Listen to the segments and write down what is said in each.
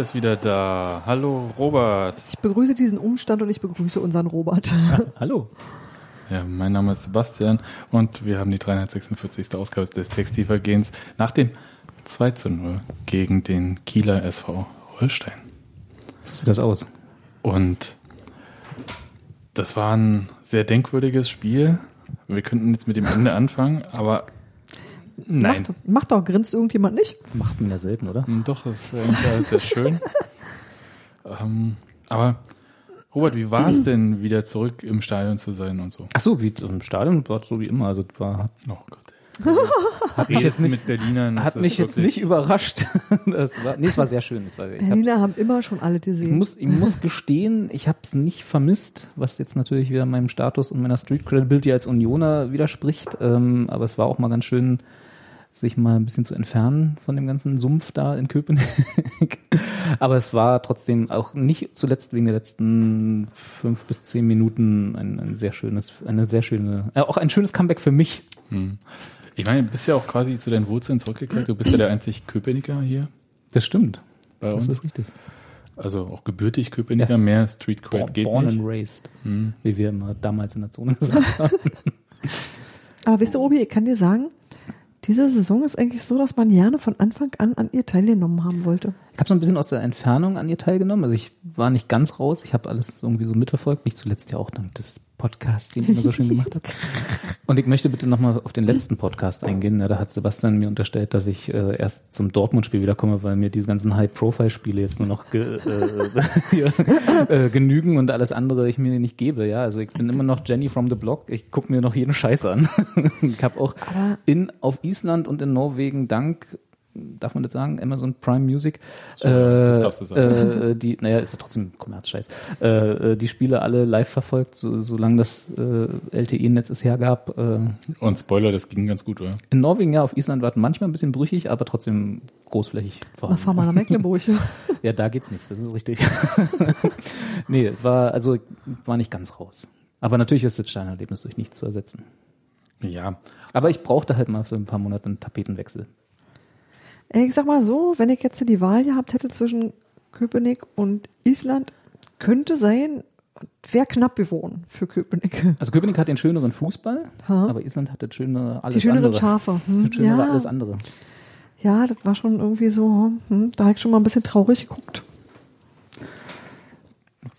Ist wieder da. Hallo, Robert. Ich begrüße diesen Umstand und ich begrüße unseren Robert. Hallo. Ja, mein Name ist Sebastian und wir haben die 346. Ausgabe des Textilvergehens nach dem 2 zu 0 gegen den Kieler SV Holstein. So sieht das aus. Und das war ein sehr denkwürdiges Spiel. Wir könnten jetzt mit dem Ende anfangen, aber nein. Macht, macht doch, grinst irgendjemand nicht? Macht man ja selten, oder? Hm, Doch, das ist eigentlich alles sehr schön. ähm, aber Robert, wie war es denn, wieder zurück im Stadion zu sein und so? Ach so, wie im Stadion war es so wie immer. Also war, Oh Gott. hat mich jetzt nicht, mit Berlinern. ist hat mich jetzt nicht überrascht. Das war, nee, es war sehr schön. War, ich, Berliner haben immer schon alle ich, gesehen. muss, ich muss gestehen, ich habe es nicht vermisst, was jetzt natürlich wieder meinem Status und meiner Street Credibility als Unioner widerspricht. Ähm, aber es war auch mal ganz schön, sich mal ein bisschen zu entfernen von dem ganzen Sumpf da in Köpenick. Aber es war trotzdem auch nicht zuletzt wegen der letzten fünf bis zehn Minuten ein, ein sehr schönes, eine sehr schöne, äh, auch ein schönes Comeback für mich. Ich meine, du bist ja auch quasi zu deinen Wurzeln zurückgekehrt. Du bist ja der einzig Köpenicker hier Das stimmt. bei Das uns. ist richtig. Also auch gebürtig Köpenicker, Ja. mehr Street Cred Born, geht born nicht. and raised, Hm. wie wir immer damals in der Zone gesagt haben. Aber wisst ihr, Obi, ich kann dir sagen, diese Saison ist eigentlich so, dass man gerne von Anfang an an ihr teilgenommen haben wollte. Ich habe so ein bisschen aus der Entfernung an ihr teilgenommen. Also ich war nicht ganz raus. Ich habe alles irgendwie so mitverfolgt. Nicht zuletzt ja auch dank des Podcasts, den ich immer so schön gemacht habe. Und ich möchte bitte nochmal auf den letzten Podcast eingehen. Ja, da hat Sebastian mir unterstellt, dass ich äh, erst zum Dortmund-Spiel wiederkomme, weil mir diese ganzen High-Profile-Spiele jetzt nur noch ge, äh, äh, genügen und alles andere ich mir nicht gebe. Ja, also ich bin immer noch Jenny from the Block. Ich gucke mir noch jeden Scheiß an. ich habe auch in auf Island und in Norwegen dank darf man das sagen, Amazon Prime Music, So, das darfst du sagen. äh, die, naja, ist ja trotzdem Kommerzscheiß, äh, äh, die Spiele alle live verfolgt, so, solange das äh, LTE-Netz es hergab. Äh, Und Spoiler, das ging ganz gut, oder? in Norwegen, ja, auf Island war es manchmal ein bisschen brüchig, aber trotzdem großflächig Na, vorhanden. fahr mal nach Mecklenburg. Ja, da geht's nicht, das ist richtig. nee, war, also, war nicht ganz raus. Aber natürlich ist das Steinerlebnis durch nichts zu ersetzen. Ja, Aber ich brauchte halt mal für ein paar Monate einen Tapetenwechsel. Ich sag mal so, wenn ich jetzt die Wahl gehabt hätte zwischen Köpenick und Island, könnte sein, wäre knapp geworden für Köpenick. Also Köpenick hat den schöneren Fußball, Ha. aber Island hat das schöne alles Die schöneren andere. Schafe. Hm? Das schönere Ja. alles andere. Ja, das war schon irgendwie so, hm, da habe ich schon mal ein bisschen traurig geguckt.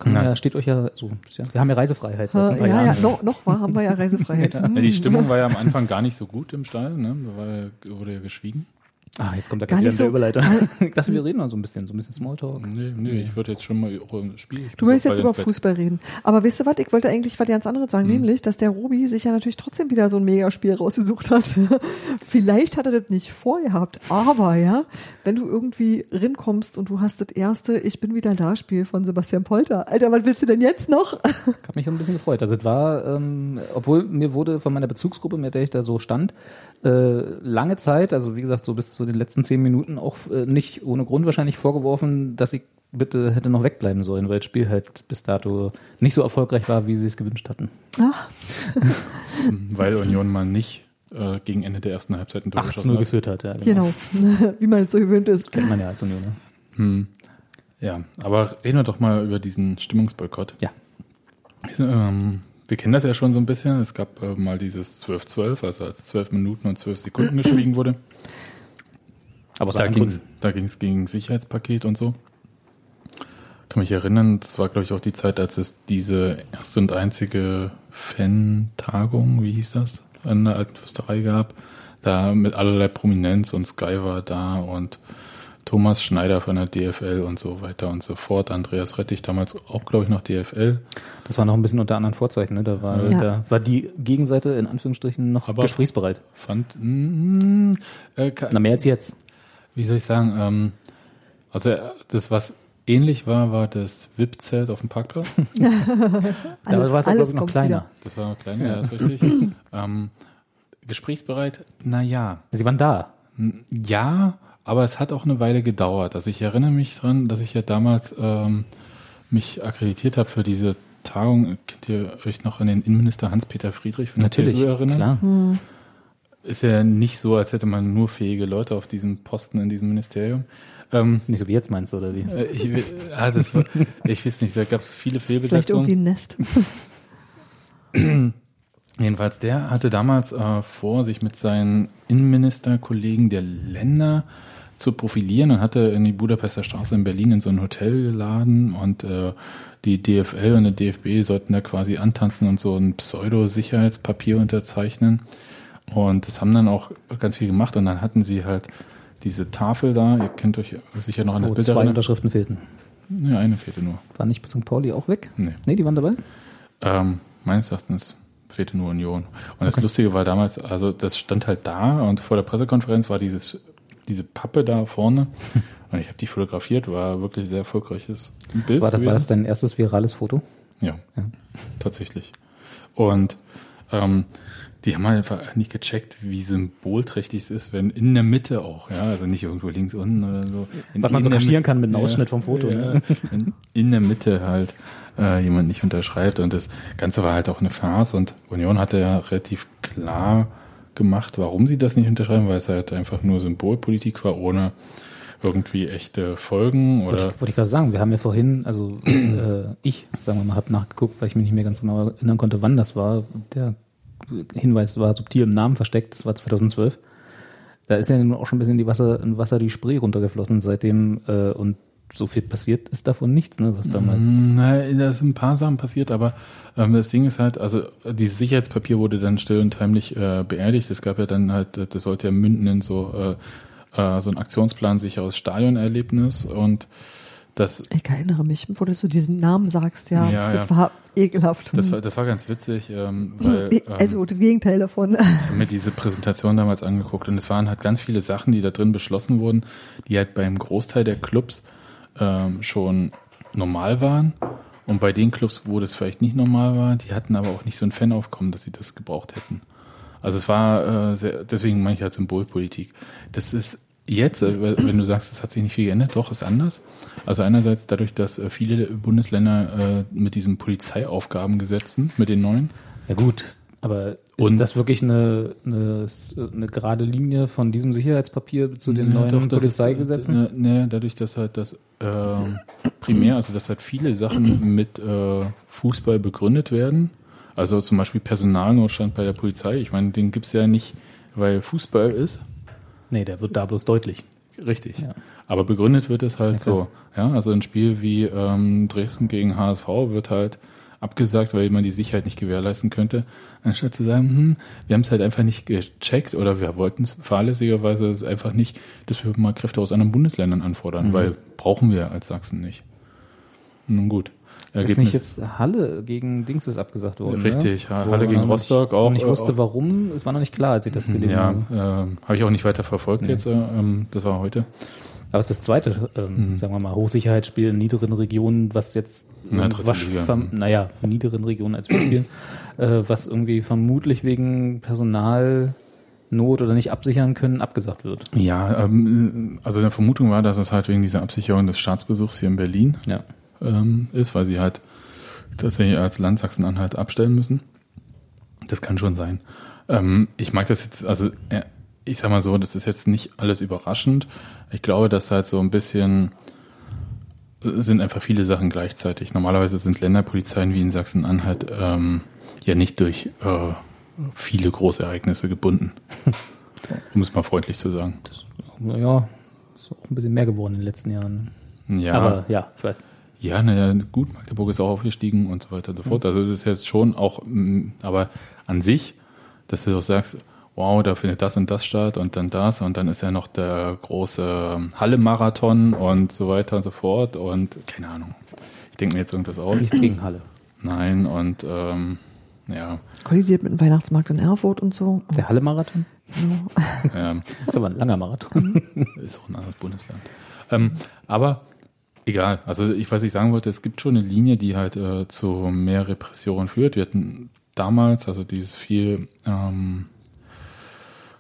Ja. ja, steht euch ja so. Ja, wir haben ja Reisefreiheit Ja, seit ein paar ja, Jahren. noch, noch war, haben wir ja Reisefreiheit. Hm. Ja, die Stimmung war ja am Anfang gar nicht so gut im Stall, ne? Da ja- wurde ja geschwiegen. Ah, jetzt kommt da Gar gleich wieder nicht so- der Überleiter. Ich dachte, wir reden mal so ein bisschen, so ein bisschen Smalltalk. Nee, nee, ich würde jetzt schon mal über das Spiel. Du willst jetzt über. Fußball reden. Aber wisst ihr was? Ich wollte eigentlich was ganz anderes sagen, nämlich, dass der Robi sich ja natürlich trotzdem wieder so ein Megaspiel rausgesucht hat. Vielleicht hat er das nicht vorgehabt, aber ja, wenn du irgendwie rinkommst und du hast das erste Ich bin wieder da Spiel von Sebastian Polter. Alter, was willst du denn jetzt noch? Ich habe mich ein bisschen gefreut. Also es war, ähm, obwohl mir wurde von meiner Bezugsgruppe, mit der ich da so stand, äh, lange Zeit, also wie gesagt, so bis zu den letzten zehn Minuten auch äh, nicht ohne Grund wahrscheinlich vorgeworfen, dass ich bitte hätte noch wegbleiben sollen, weil das Spiel halt bis dato nicht so erfolgreich war, wie sie es gewünscht hatten. Ach, Weil Union mal nicht äh, gegen Ende der ersten Halbzeit ein Tor 18-0 geschossen hat. geführt hat, ja. genau. Wie man es so gewöhnt ist. Kennt man ja als Unioner. Hm. Ja, aber reden wir doch mal über diesen Stimmungsboykott. Ja. Ähm, wir kennen das ja schon so ein bisschen. Es gab äh, mal dieses 12-12, also als 12 Minuten und 12 Sekunden geschwiegen wurde. Aber aus Da ging ging's gegen Sicherheitspaket und so. Kann mich erinnern, das war, glaube ich, auch die Zeit, als es diese erste und einzige Fan-Tagung, wie hieß das, an der alten Fürsterei gab. Da mit allerlei Prominenz und Sky war da und Thomas Schneider von der DFL und so weiter und so fort. Andreas Rettich damals auch, glaube ich, noch DFL. Das war noch ein bisschen unter anderen Vorzeichen, ne? Da war, Ja. da war die Gegenseite in Anführungsstrichen noch Aber- gesprächsbereit. Fand, mm, äh, ka- Na, mehr als jetzt. Wie soll ich sagen, ähm, also äh, das, was ähnlich war, war das VIP-Zelt auf dem Parkplatz. Da Alles, war es ja, glaube ich, noch kleiner. wieder. Das war noch klein, ja, ist richtig. ähm, gesprächsbereit, naja. Sie waren da. Ja, aber es hat auch eine Weile gedauert. Also ich erinnere mich dran, dass ich ja damals ähm, mich akkreditiert habe für diese Tagung. Könnt ihr euch noch an den Innenminister Hans-Peter Friedrich von der Natürlich, CSU erinnern? klar. Ist ja nicht so, als hätte man nur fähige Leute auf diesem Posten in diesem Ministerium. Ähm, Nicht so wie jetzt meinst du, oder wie? äh, ich, will- ah, das war, ich weiß nicht, da gab es viele Vielleicht irgendwie Fehlbesetzungen. ein Nest. Jedenfalls, der hatte damals äh, vor, sich mit seinen Innenministerkollegen der Länder zu profilieren und hatte in die Budapester Straße in Berlin in so ein Hotel geladen und äh, die DFL und der DFB sollten da quasi antanzen und so ein Pseudo-Sicherheitspapier unterzeichnen. Und das haben dann auch ganz viel gemacht und dann hatten sie halt diese Tafel da, ihr kennt euch sicher noch an das Bild zwei erinnern. Unterschriften fehlten. Ja, eine fehlte nur. War nicht St. Pauli auch weg? Nee. Nee, die waren dabei? Ähm, meines Erachtens fehlte nur Union. Und das Lustige war damals, also das stand halt da und vor der Pressekonferenz war dieses, diese Pappe da vorne. Und ich habe die fotografiert, war wirklich sehr erfolgreiches Bild. War das, war das dein erstes virales Foto? Ja, Ja. tatsächlich. Und ähm, die haben halt einfach nicht gecheckt, wie symbolträchtig es ist, wenn in der Mitte auch, ja, also nicht irgendwo links unten oder so. In, Was man so kaschieren kann mit einem Ausschnitt vom Foto, Ja, ne? in, in der Mitte halt äh, jemand nicht unterschreibt und das Ganze war halt auch eine Farce und Union hatte ja relativ klar gemacht, warum sie das nicht unterschreiben, weil es halt einfach nur Symbolpolitik war, ohne irgendwie echte Folgen Wollte oder ich, wollte ich gerade sagen, wir haben ja vorhin, also äh, ich, sagen wir mal, habe nachgeguckt, weil ich mich nicht mehr ganz genau erinnern konnte, wann das war. Der Hinweis war subtil im Namen versteckt, das war 2012. Da ist ja nun auch schon ein bisschen die Wasser, in Wasser die Spree runtergeflossen seitdem äh, und so viel passiert ist davon nichts, ne, was damals. Nein, da sind ein paar Sachen passiert, aber ähm, das Ding ist halt, also dieses Sicherheitspapier wurde dann still und heimlich äh, beerdigt. Es gab ja dann halt, das sollte ja münden in so, äh, äh, so ein Aktionsplan sicheres Stadionerlebnis und das, Ich erinnere mich, wo du so diesen Namen sagst, ja, Ja, das ja. war ekelhaft. das, war, das war ganz witzig, ähm, weil ähm, also das Gegenteil davon. Ich habe mir diese Präsentation damals angeguckt und es waren halt ganz viele Sachen, die da drin beschlossen wurden, die halt beim Großteil der Clubs ähm, schon normal waren. Und bei den Clubs, wo das vielleicht nicht normal war, die hatten aber auch nicht so ein Fanaufkommen, dass sie das gebraucht hätten. Also es war äh, sehr, deswegen meine ich halt Symbolpolitik. Das ist jetzt, äh, wenn du sagst, es hat sich nicht viel geändert, doch, ist anders. Also einerseits dadurch, dass äh, viele Bundesländer äh, mit diesen Polizeiaufgabengesetzen, mit den neuen, Ja gut, aber ist Und- das wirklich eine, eine, eine gerade Linie von diesem Sicherheitspapier zu den Ja, neuen doch, Polizeigesetzen? Ist, ne, ne, dadurch, dass halt das ähm, primär, also dass halt viele Sachen mit äh, Fußball begründet werden. Also zum Beispiel Personalnotstand bei der Polizei. Ich meine, den gibt's ja nicht, weil Fußball ist. nee, der wird da bloß deutlich. Richtig. Ja. Aber begründet wird es halt Ja, so. Ja, also ein Spiel wie ähm, Dresden gegen HSV wird halt abgesagt, weil man die Sicherheit nicht gewährleisten könnte, anstatt zu sagen, hm, wir haben es halt einfach nicht gecheckt oder wir wollten es fahrlässigerweise es einfach nicht, dass wir mal Kräfte aus anderen Bundesländern anfordern, Mhm. weil brauchen wir als Sachsen nicht. Nun gut. Ist nicht jetzt Halle gegen Dings ist abgesagt worden? Richtig, ne? Ha- Wo Halle gegen Rostock nicht, auch, Und ich äh, wusste warum, es war noch nicht klar, als ich das gelesen ja, habe. ähm, habe ich auch nicht weiter verfolgt Nee. jetzt, äh, ähm, das war heute. Aber es ist das zweite, ähm, Mhm. sagen wir mal, Hochsicherheitsspiel in niederen Regionen, was jetzt, Na, was, Liga. verm- naja, niederen Regionen als Beispiel, äh, was irgendwie vermutlich wegen Personalnot oder nicht absichern können, abgesagt wird. Ja, ähm, also eine Vermutung war, dass es halt wegen dieser Absicherung des Staatsbesuchs hier in Berlin Ja. Ähm, ist, weil sie halt tatsächlich als Land Sachsen-Anhalt abstellen müssen. Das kann schon sein. Ähm, ich mag das jetzt, also äh, ich sag mal so, das ist jetzt nicht alles überraschend. Ich glaube, dass halt so ein bisschen äh, sind einfach viele Sachen gleichzeitig. Normalerweise sind Länderpolizeien wie in Sachsen-Anhalt ähm, ja nicht durch äh, viele Großereignisse gebunden. Um es mal freundlich zu sagen. Naja, ist auch ein bisschen mehr geworden in den letzten Jahren. Ja, Aber ja, ich weiß. Ja, naja, gut, Magdeburg ist auch aufgestiegen und so weiter und so fort. Also das ist jetzt schon auch, mm, aber an sich, dass du doch sagst, wow, da findet das und das statt und dann das und dann ist ja noch der große Halle-Marathon und so weiter und so fort und keine Ahnung. Ich denke mir jetzt irgendwas aus. Nichts gegen Halle. Nein, und ähm, ja, Kollidiert mit dem Weihnachtsmarkt in Erfurt und so. Der Halle-Marathon? ähm, ist aber ein langer Marathon. ist auch ein anderes Bundesland. Ähm, aber egal, also ich, was ich sagen wollte, es gibt schon eine Linie, die halt äh, zu mehr Repression führt. Wir hatten damals, also dieses viel ähm,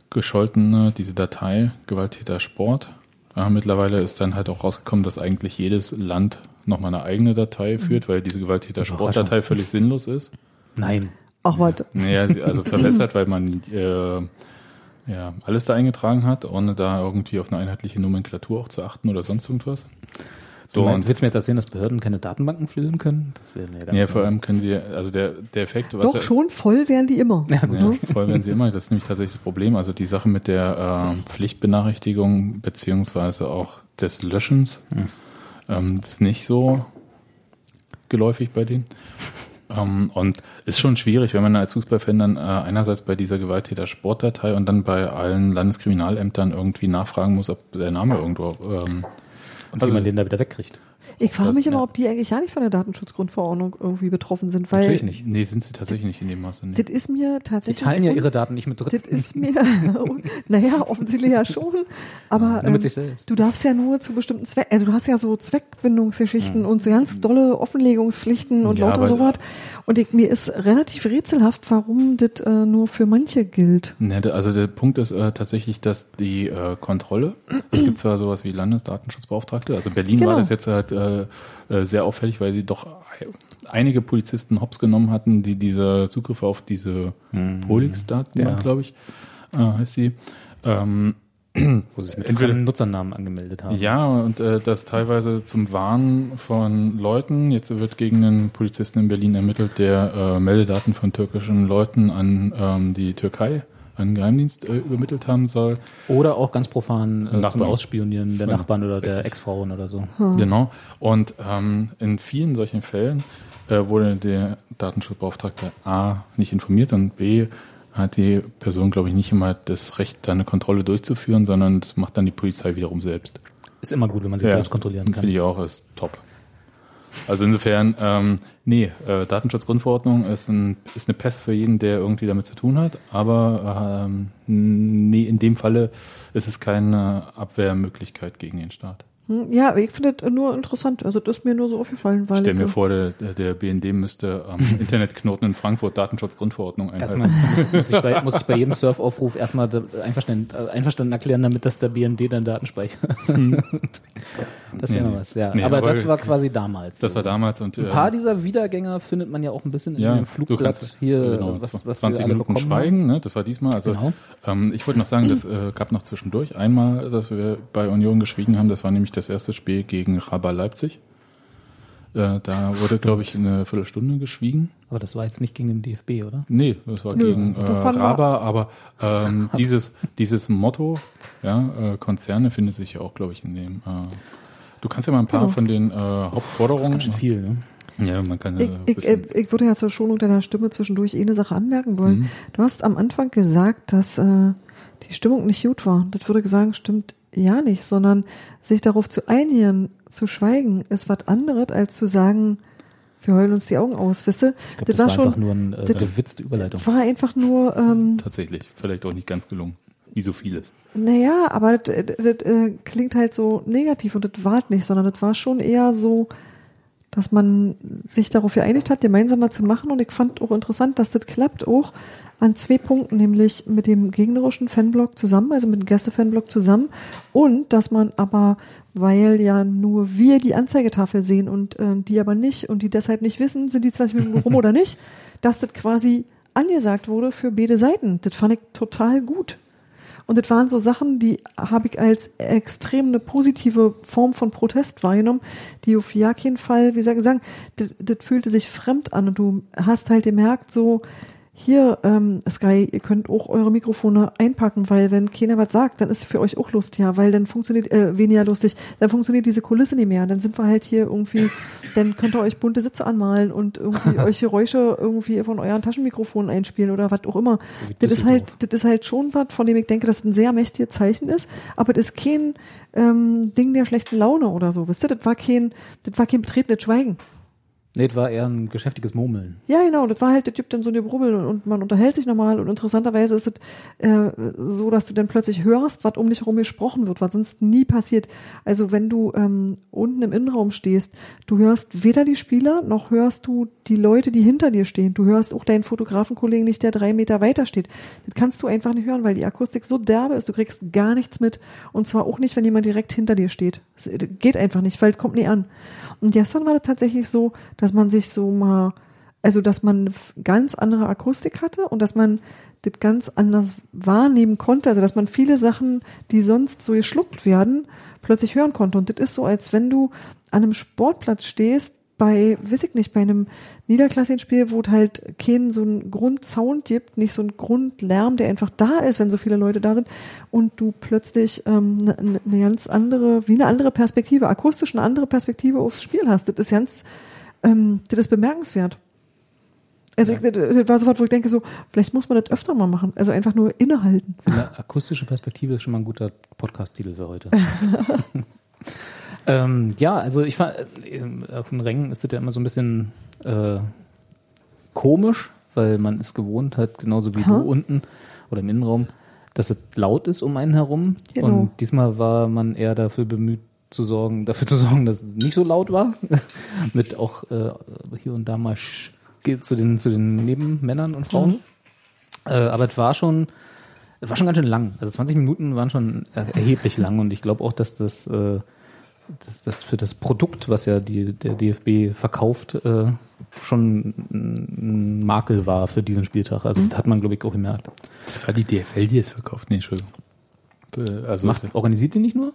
gescholtene, diese Datei Gewalttäter Sport. Äh, mittlerweile ist dann halt auch rausgekommen, dass eigentlich jedes Land nochmal eine eigene Datei führt, weil diese Gewalttäter Sport-Datei völlig sinnlos ist. Nein. Ach, warte. Naja, also verbessert, weil man äh, ja, alles da eingetragen hat, ohne da irgendwie auf eine einheitliche Nomenklatur auch zu achten oder sonst irgendwas. So, und willst du mir jetzt erzählen, dass Behörden keine Datenbanken füllen können? Das wäre mir ganz Ja, vor allem können sie, also der, der Effekt, was Doch, er, schon voll wären die immer. Ja, gut. Ja, voll wären sie immer. Das ist nämlich tatsächlich das Problem. Also die Sache mit der äh, Pflichtbenachrichtigung beziehungsweise auch des Löschens, hm. ähm, ist nicht so geläufig bei denen. Ähm, und ist schon schwierig, wenn man als Fußballfan dann äh, einerseits bei dieser Gewalttäter-Sportdatei und dann bei allen Landeskriminalämtern irgendwie nachfragen muss, ob der Name irgendwo ähm, und also, wie man den da wieder wegkriegt. Ich frage mich immer, ob die eigentlich gar nicht von der Datenschutzgrundverordnung irgendwie betroffen sind, weil. Natürlich nicht. Nee, sind sie tatsächlich nicht in dem Maße. Nee. Das ist mir tatsächlich. Die teilen ja ihre Daten nicht mit Dritten. Das ist mir, naja, offensichtlich ja schon. Aber ähm, du darfst ja nur zu bestimmten Zwecken, also du hast ja so Zweckbindungsgeschichten ja. und so ganz dolle Offenlegungspflichten und ja, lauter sowas. Und ich, mir ist relativ rätselhaft, warum das äh, nur für manche gilt. Ne, also der Punkt ist äh, tatsächlich, dass die äh, Kontrolle, es gibt zwar sowas wie Landesdatenschutzbeauftragte, also Berlin genau. war das jetzt halt äh, äh, sehr auffällig, weil sie doch einige Polizisten hops genommen hatten, die diese Zugriffe auf diese mhm. Polix-Daten, ja. glaube ich, äh, heißt sie, ähm, wo sie sich mit entweder Nutzernamen angemeldet haben. Ja, und äh, das teilweise zum Warnen von Leuten. Jetzt wird gegen einen Polizisten in Berlin ermittelt, der äh, Meldedaten von türkischen Leuten an ähm, die Türkei einen Geheimdienst äh, übermittelt haben soll. Oder auch ganz profan äh, zum Ausspionieren der Nachbarn oder der Ex-Frauen oder so. Hm. Genau. Und ähm, in vielen solchen Fällen äh, wurde der Datenschutzbeauftragte A nicht informiert und B hat die Person, glaube ich, nicht immer das Recht, da eine Kontrolle durchzuführen, sondern das macht dann die Polizei wiederum selbst. Ist immer gut, wenn man sich ja, selbst kontrollieren kann. Finde ich auch, ist top. Also insofern, ähm, nee, äh, Datenschutzgrundverordnung ist, ein, ist eine Pest für jeden, der irgendwie damit zu tun hat, aber ähm, nee, in dem Falle ist es keine Abwehrmöglichkeit gegen den Staat. Hm, ja, ich finde das nur interessant. Also das ist mir nur so aufgefallen. Weil Stell mir vor, der, der BND müsste am Internetknoten in Frankfurt Datenschutzgrundverordnung einhalten. Erstmal muss, muss, ich bei, muss ich bei jedem Surfaufruf erstmal einverstanden, einverstanden erklären, damit dass der BND dann Daten speichert. Hm. das wäre nee, was, ja. Nee, aber, aber, das war quasi damals. Das so. war damals. und Ein paar ähm, dieser Wiedergänger findet man ja auch ein bisschen ja, in dem Flugblatt kannst, hier, genau, was, was 20 wir Minuten Schweigen, ne? das war diesmal. Also genau. ähm, ich wollte noch sagen, das äh, gab noch zwischendurch einmal, dass wir bei Union geschwiegen haben, das war nämlich das erste Spiel gegen Raba Leipzig. Äh, da wurde, glaube ich, eine Viertelstunde geschwiegen. Aber das war jetzt nicht gegen den DFB, oder? Nee, das war Nö, gegen äh, Raba, aber ähm, dieses, dieses Motto, ja, äh, Konzerne findet sich ja auch, glaube ich, in dem. Äh, du kannst ja mal ein paar genau. von den äh, Hauptforderungen. Das ist ganz schön viel, ne? Ja, man kann ich, ich, ich, würde ja zur Schonung deiner Stimme zwischendurch eh eine Sache anmerken wollen. Mhm. Du hast am Anfang gesagt, dass äh, die Stimmung nicht gut war. Das würde sagen, stimmt ja nicht, sondern sich darauf zu einigen, zu schweigen, ist was anderes, als zu sagen, wir heulen uns die Augen aus, wisst ihr? Das, das, war, schon, einfach nur ein, äh, gewitzte Überleitung. War einfach nur, ähm, Tatsächlich, vielleicht auch nicht ganz gelungen. Wie so vieles. Naja, aber das, das, das äh, klingt halt so negativ und das war nicht, sondern das war schon eher so, dass man sich darauf geeinigt hat, gemeinsam mal zu machen. Und ich fand auch interessant, dass das klappt auch an zwei Punkten, nämlich mit dem gegnerischen Fanblock zusammen, also mit dem Gäste-Fanblock zusammen. Und dass man aber, weil ja nur wir die Anzeigetafel sehen und äh, die aber nicht und die deshalb nicht wissen, sind die 20 Minuten rum oder nicht, dass das quasi angesagt wurde für beide Seiten. Das fand ich total gut. Und das waren so Sachen, die habe ich als extrem eine positive Form von Protest wahrgenommen, die auf ja keinen Fall, wie soll ich sagen, das, das fühlte sich fremd an und du hast halt gemerkt, so, hier, ähm, Sky, ihr könnt auch eure Mikrofone einpacken, weil wenn keiner was sagt, dann ist es für euch auch lustiger, weil dann funktioniert, äh, weniger lustig, dann funktioniert diese Kulisse nicht mehr. Dann sind wir halt hier irgendwie, dann könnt ihr euch bunte Sitze anmalen und irgendwie euch Geräusche irgendwie von euren Taschenmikrofonen einspielen oder was auch immer. So das ist halt, das ist halt schon was, von dem ich denke, dass es ein sehr mächtiges Zeichen ist, aber das ist kein ähm, Ding der schlechten Laune oder so. Wisst ihr, das war kein, das war kein betretenes Schweigen. Nee, das war eher ein geschäftiges Murmeln. Ja, genau. Das war halt, der Typ dann so eine Brummel und, und, man unterhält sich nochmal und interessanterweise ist es äh, so, dass du dann plötzlich hörst, was um dich herum gesprochen wird, was sonst nie passiert. Also wenn du ähm, unten im Innenraum stehst, du hörst weder die Spieler, noch hörst du die Leute, die hinter dir stehen. Du hörst auch deinen Fotografenkollegen nicht, der drei Meter weiter steht. Das kannst du einfach nicht hören, weil die Akustik so derbe ist, du kriegst gar nichts mit. Und zwar auch nicht, wenn jemand direkt hinter dir steht. Das geht einfach nicht, weil es kommt nie an. Und gestern war das tatsächlich so, dass man sich so mal Also, dass man ganz andere Akustik hatte und dass man das ganz anders wahrnehmen konnte. Also, dass man viele Sachen, die sonst so geschluckt werden, plötzlich hören konnte. Und das ist so, als wenn du an einem Sportplatz stehst, bei, weiß ich nicht, bei einem niederklassigen Spiel, wo es halt keinen so einen Grundsound gibt, nicht so einen Grundlärm, der einfach da ist, wenn so viele Leute da sind und du plötzlich ähm, eine ne ganz andere, wie eine andere Perspektive, akustisch eine andere Perspektive aufs Spiel hast. Das ist ganz, ähm, das ist bemerkenswert. Also ich, das war so was, wo ich denke so, vielleicht muss man das öfter mal machen. Also einfach nur innehalten. Eine akustische Perspektive ist schon mal ein guter Podcast-Titel für heute. ähm, ja, also ich fand, äh, auf den Rängen ist das ja immer so ein bisschen äh, komisch, weil man ist gewohnt halt genauso wie Aha. du unten oder im Innenraum, dass es laut ist um einen herum. Genau. Und diesmal war man eher dafür bemüht zu sorgen, dafür zu sorgen, dass es nicht so laut war. Mit auch äh, hier und da mal sch zu den zu den Nebenmännern und Frauen. Äh, aber es war schon, es war schon ganz schön lang. Also 20 Minuten waren schon er- erheblich lang und ich glaube auch, dass das, äh, dass das für das Produkt, was ja die, der DFB verkauft, äh, schon ein Makel war für diesen Spieltag. Also das hat man, glaube ich, auch gemerkt. Das war die DFL, die es verkauft. Nee, Entschuldigung. Äh, Also Macht, organisiert die nicht nur?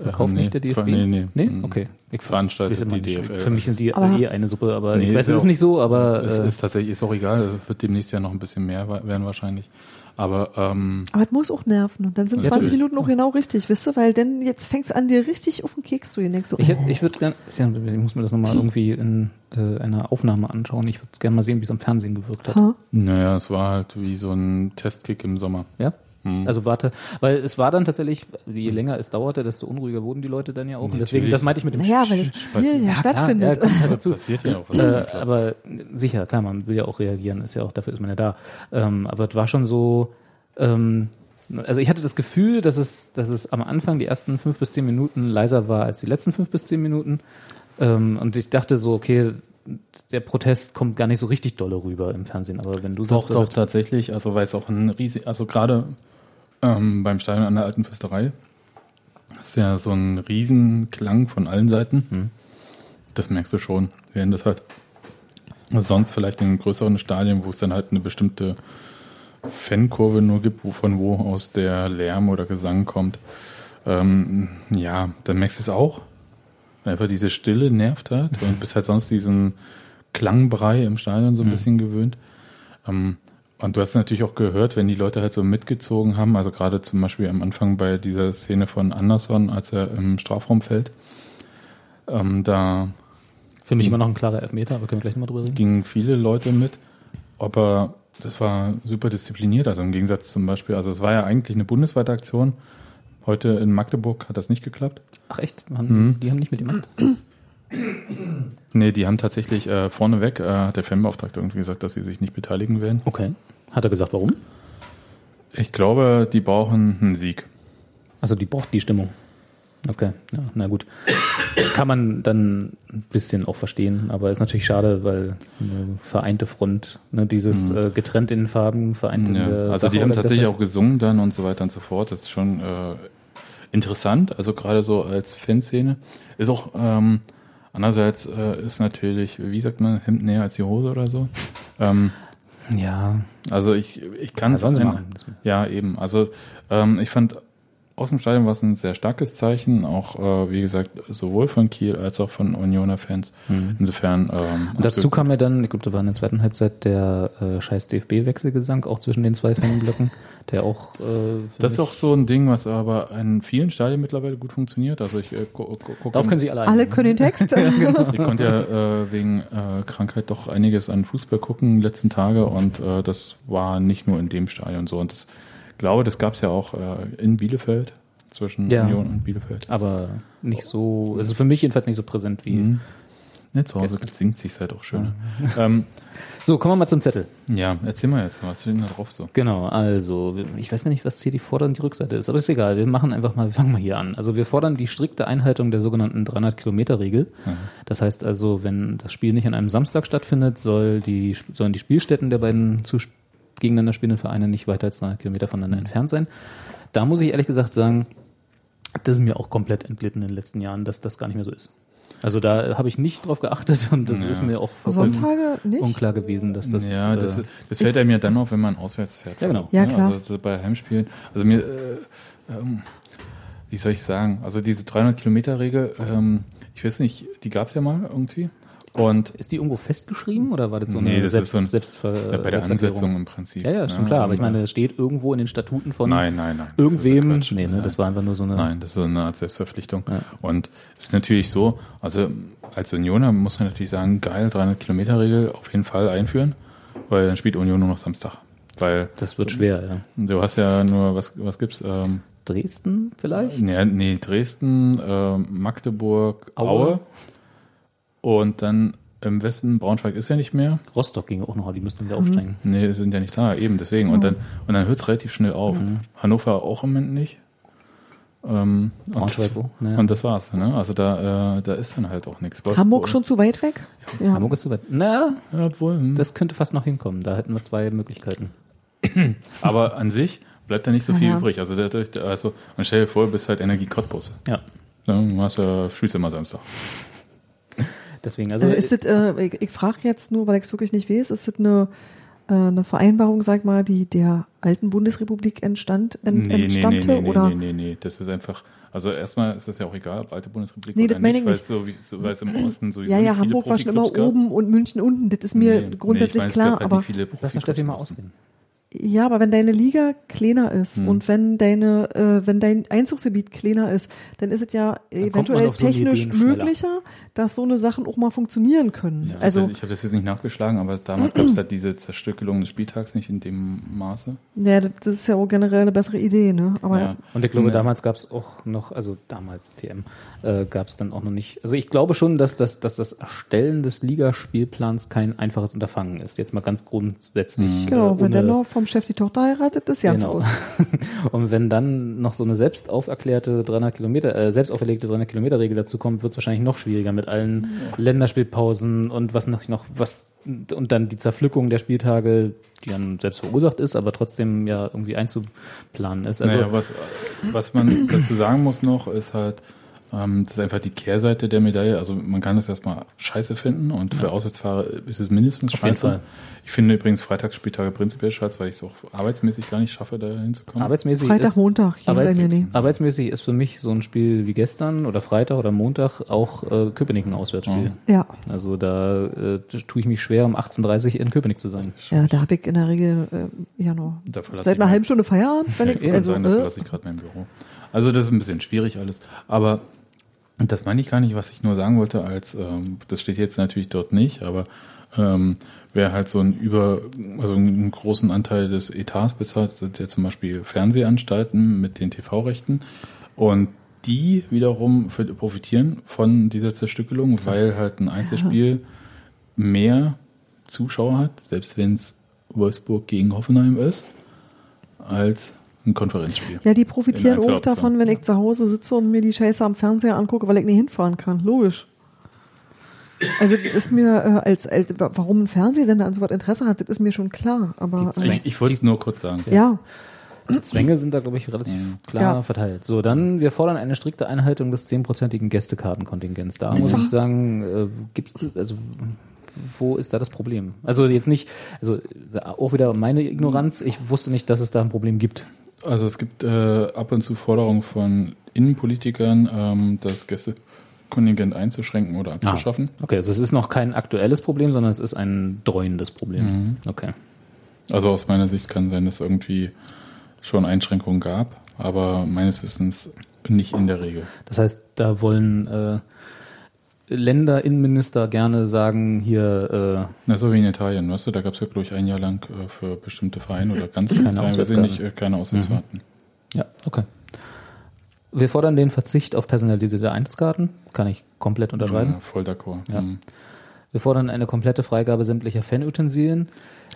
Verkauft nee, nicht der DFB? nee, nee. Nee? Mhm. Okay. Ich immer die nicht. DFL. Für mich sind die Aber- eh eine Suppe, aber Nee, ich weiß, ist es ist auch- nicht so, aber es äh, ist tatsächlich, ist auch egal, es wird demnächst ja noch ein bisschen mehr werden wahrscheinlich. Aber ähm, Aber es muss auch nerven. Und dann sind Ja, 20 natürlich. Minuten auch genau richtig, wisst ihr? Weil dann jetzt fängt es an, dir richtig auf den Keks zu gehen. Denkst so, Ich, hätt- ich würde gerne, ich muss mir das nochmal irgendwie in äh, einer Aufnahme anschauen. Ich würde gerne mal sehen, wie es am Fernsehen gewirkt hat. ha? naja, es war halt wie so ein Testkick im Sommer. Ja? Hm. Also warte, weil es war dann tatsächlich, je länger es dauerte, desto unruhiger wurden die Leute dann ja auch. Und deswegen, das meinte ich mit dem Naja, Sch- weil das Spiel ja, klar, stattfindet. ja, kommt halt dazu. Passiert ja auch was. Äh, aber sicher, klar, man will ja auch reagieren, ist ja auch, dafür ist man ja da. Ähm, aber es war schon so, ähm, also ich hatte das Gefühl, dass es, dass es am Anfang die ersten fünf bis zehn Minuten leiser war als die letzten fünf bis zehn Minuten. Ähm, und ich dachte so, okay, der Protest kommt gar nicht so richtig dolle rüber im Fernsehen. Aber wenn du Doch, sagst, doch, tatsächlich. Also, weil es auch ein riesig, also gerade ähm, beim Stadion an der Alten Fürsterei ist ja so ein Riesenklang von allen Seiten. Hm. Das merkst du schon, während das halt sonst vielleicht in größeren Stadien, wo es dann halt eine bestimmte Fankurve nur gibt, wo von wo aus der Lärm oder Gesang kommt. Ähm, ja, dann merkst du es auch. Einfach diese Stille nervt halt und bist halt sonst diesen Klangbrei im Stadion so ein bisschen gewöhnt. Ähm, und du hast natürlich auch gehört, wenn die Leute halt so mitgezogen haben, also gerade zum Beispiel am Anfang bei dieser Szene von Anderson, als er im Strafraum fällt, ähm, da für mich immer noch ein klarer Elfmeter, aber können wir gleich nochmal drüber reden? gingen viele Leute mit, aber das war super diszipliniert, also im Gegensatz zum Beispiel, also es war ja eigentlich eine bundesweite Aktion. Heute in Magdeburg hat das nicht geklappt. Ach echt? Haben, Mhm. Die haben nicht mitgemacht? Nee, die haben tatsächlich äh, vorneweg, äh, hat der Fanbeauftragte irgendwie gesagt, dass sie sich nicht beteiligen werden. Okay. Hat er gesagt, warum? Ich glaube, die brauchen einen Sieg. Also die braucht die Stimmung. Okay, ja, na gut. Kann man dann ein bisschen auch verstehen, aber ist natürlich schade, weil eine vereinte Front, ne, dieses äh, getrennt in Farben, vereint in Mhm. Ja, also Sache die haben tatsächlich auch gesungen dann und so weiter und so fort. Das ist schon äh, interessant, also gerade so als Fanszene. Ist auch ähm, andererseits äh, ist natürlich, wie sagt man, Hemd näher als die Hose oder so. ähm, Ja, also ich, ich kann ja, machen. Das- Ja, eben. Also ähm, ich fand aus dem Stadion war es ein sehr starkes Zeichen, auch äh, wie gesagt, sowohl von Kiel als auch von Unioner Fans. Insofern ähm, Mhm. Und dazu kam ja dann, ich glaube, da war in der zweiten Halbzeit der äh, scheiß DFB-Wechselgesang, auch zwischen den zwei Fanblöcken, der auch äh, das ist auch so ein Ding, was aber in vielen Stadien mittlerweile gut funktioniert. Also ich äh, gu gu guck Darauf können sich alle Alle können den Text. Ich konnte ja äh, wegen äh, Krankheit doch einiges an Fußball gucken letzten Tage und äh, das war nicht nur in dem Stadion so. Und das glaube, das gab es ja auch äh, in Bielefeld, zwischen Ja. Union und Bielefeld. Aber nicht so, also für mich jedenfalls nicht so präsent wie. Mhm. Ne, zu Hause singt sich halt auch schön. Ähm, So, kommen wir mal zum Zettel. ja, erzähl mal jetzt, was steht denn da drauf so? Genau, also ich weiß gar nicht, was hier die Vorder- und die Rückseite ist, aber ist egal. Wir machen einfach mal, wir fangen mal hier an. Also wir fordern die strikte Einhaltung der sogenannten 300-Kilometer-Regel. Das heißt also, wenn das Spiel nicht an einem Samstag stattfindet, soll die, sollen die Spielstätten der beiden zu, gegeneinander spielenden Vereine nicht weiter als 300 Kilometer voneinander entfernt sein. Da muss ich ehrlich gesagt sagen, das ist mir auch komplett entglitten in den letzten Jahren, dass das gar nicht mehr so ist. Also da habe ich nicht drauf geachtet und das Ja. ist mir auch Sonntage nicht? unklar gewesen, dass das. ja, das, äh, das fällt einem ja dann auf, wenn man auswärts fährt. Ja, genau. Ja, klar. Also so bei Heimspielen. Also mir, äh, ähm, wie soll ich sagen? Also diese 300 Kilometer Regel, ähm, ich weiß nicht, die gab's ja mal irgendwie. Und ist die irgendwo festgeschrieben oder war das so eine Nee, das Selbst, ist so ein- Selbstver äh, bei der? Ansetzung im Prinzip. Ja, ja, ist schon klar. Aber ich meine, das steht irgendwo in den Statuten von Nein, nein, nein. Das irgendwem. ja Quatsch. nee, ne, Nein. das war einfach nur so eine. Nein, das ist eine Art Selbstverpflichtung. Ja. Und es ist natürlich so, also als Unioner muss man natürlich sagen, geil, 300 Kilometer Regel auf jeden Fall einführen, weil dann spielt Union nur noch Samstag. Weil Das wird schwer, ja. du hast ja nur, was, was gibt's? Ähm, Dresden vielleicht? nee, nee, Dresden, ähm, Magdeburg, Aue. Aue. Und dann im Westen, Braunschweig ist ja nicht mehr. Rostock ging auch noch, die müssten wieder aufsteigen. Nee, die sind ja nicht da, eben deswegen. Und dann, und dann hört es relativ schnell auf. Hannover auch im Moment nicht. Ähm, und, Braunschweig das, wo? Nee. und das war's. Ne? Also da, äh, da ist dann halt auch nichts. Hamburg schon zu weit weg? Ja. Hamburg ist so weit. Na, Ja, obwohl, hm. das könnte fast noch hinkommen. Da hätten wir zwei Möglichkeiten. Aber an sich bleibt da nicht so viel übrig. Also, dadurch, also und stell dir vor, du bist halt Energie Cottbus. Ja. Ja, du hast ja, spielst immer Samstag. Deswegen, also. äh, ist das, äh, ich, ich frage jetzt nur, weil ich es wirklich nicht weiß, ist das eine, äh, eine Vereinbarung, sag mal, die der alten Bundesrepublik entstand, ent, entstammte? nee, oder? nee, nee, nee, das ist einfach, also erstmal ist das ja auch egal, ob alte Bundesrepublik Nee, oder das meine nicht, ich weil nicht. es so, so, weil es im Osten sowieso Ja, ja, Hamburg war schon immer gab. oben und München unten. Das ist mir Nee, grundsätzlich nee, ich meine, es klar, gab halt aber Lass mal Steffi mal ausreden. Ja, aber wenn deine Liga kleiner ist Hm. und wenn deine, äh, wenn dein Einzugsgebiet kleiner ist, dann ist es ja man eventuell so technisch schneller. möglicher, dass so eine Sachen auch mal funktionieren können. Ja, also, also, ich habe das jetzt nicht nachgeschlagen, aber damals gab es halt diese Zerstückelung des Spieltags nicht in dem Maße. ja, das ist ja auch generell eine bessere Idee, ne? Aber Ja. Und ich glaube, Ja. damals gab es auch noch, also damals TM, äh, gab es dann auch noch nicht. Also ich glaube schon, dass das, dass das Erstellen des Ligaspielplans kein einfaches Unterfangen ist. Jetzt mal ganz grundsätzlich. genau, äh, wenn der noch vom Chef die Tochter heiratet, ist ganz Genau. aus. Und wenn dann noch so eine selbst auferklärte 300 Kilometer, äh, selbst auferlegte 300 Kilometer Regel dazu kommt, wird es wahrscheinlich noch schwieriger mit allen Länderspielpausen und was noch, noch was und dann die Zerpflückung der Spieltage, die dann selbst verursacht ist, aber trotzdem ja irgendwie einzuplanen ist. Also naja, was, was man dazu sagen muss noch, ist halt, das ist einfach die Kehrseite der Medaille. Also man kann das erstmal scheiße finden und für Auswärtsfahrer ist es mindestens Auf scheiße. Ich finde übrigens Freitagsspieltage prinzipiell scheiße, weil ich es auch arbeitsmäßig gar nicht schaffe, da hinzukommen. arbeitsmäßig Freitag, ist, Montag, Arbeits. Arbeitsmäßig ist für mich so ein Spiel wie gestern oder Freitag oder Montag auch äh, Köpenick ein Auswärtsspiel. Ja. Also da äh, tue ich mich schwer, um 18.30 Uhr in Köpenick zu sein. Ja, da habe ich in der Regel äh, ja noch seit einer halben Stunde Feierabend, wenn ich, Ich also, sagen, da äh, verlasse ich gerade mein Büro. Also das ist ein bisschen schwierig alles. Aber das meine ich gar nicht, was ich nur sagen wollte, als ähm, das steht jetzt natürlich dort nicht, aber ähm, wer halt so ein über, also einen großen Anteil des Etats bezahlt, sind ja zum Beispiel Fernsehanstalten mit den TV-Rechten und die wiederum profitieren von dieser Zerstückelung, weil halt ein Einzelspiel mehr Zuschauer hat, selbst wenn es Wolfsburg gegen Hoffenheim ist, als ein Konferenzspiel. ja, die profitieren auch davon, wenn ich zu Hause sitze und mir die Scheiße am Fernseher angucke, weil ich nicht hinfahren kann. Logisch. Also das ist mir äh, als, als warum ein Fernsehsender an so was Interesse hat, das ist mir schon klar. Aber äh, Ich, ich wollte es nur kurz sagen. ja, Die Zwänge sind da, glaube ich, relativ klar Ja. verteilt. So, dann, wir fordern eine strikte Einhaltung des zehnprozentigen Gästekartenkontingents. Da muss ich sagen, äh, gibt's, also, wo ist da das Problem? Also jetzt nicht, also auch wieder meine Ignoranz, ich wusste nicht, dass es da ein Problem gibt. Also es gibt äh, ab und zu Forderungen von Innenpolitikern, ähm, das Gästekontingent einzuschränken oder abzuschaffen. Okay, also es ist noch kein aktuelles Problem, sondern es ist ein dreuendes Problem. Okay. Also aus meiner Sicht kann sein, dass irgendwie schon Einschränkungen gab, aber meines Wissens nicht in der Regel. Das heißt, da wollen äh, Länderinnenminister gerne sagen, hier, Na, so wie in Italien, weißt du, da gab es ja, glaube ich, ein Jahr lang äh, für bestimmte Vereine oder ganz Keine nicht, äh, keine Auswärtsfahrten. äh, ja, okay. Wir fordern den Verzicht auf personalisierte Eintrittskarten. Kann ich komplett unterschreiben. Ja, voll d'accord. Ja. Mhm. Wir fordern eine komplette Freigabe sämtlicher Fanutensilien.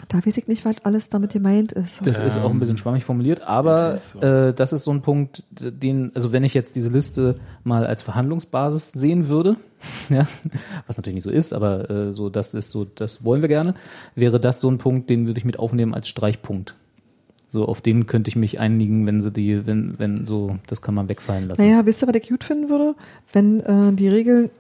da weiß ich nicht, was alles damit gemeint ist. Das ist auch ein bisschen schwammig formuliert, aber das ist so. äh, das ist so ein Punkt, den, also wenn ich jetzt diese Liste mal als Verhandlungsbasis sehen würde, ja, was natürlich nicht so ist, aber äh, so das ist so, das wollen wir gerne, wäre das so ein Punkt, den würde ich mit aufnehmen als Streichpunkt. So auf den könnte ich mich einigen, wenn sie die, wenn wenn so, das kann man wegfallen lassen. Naja, wisst ihr, was ich gut finden würde? Wenn äh, die Regeln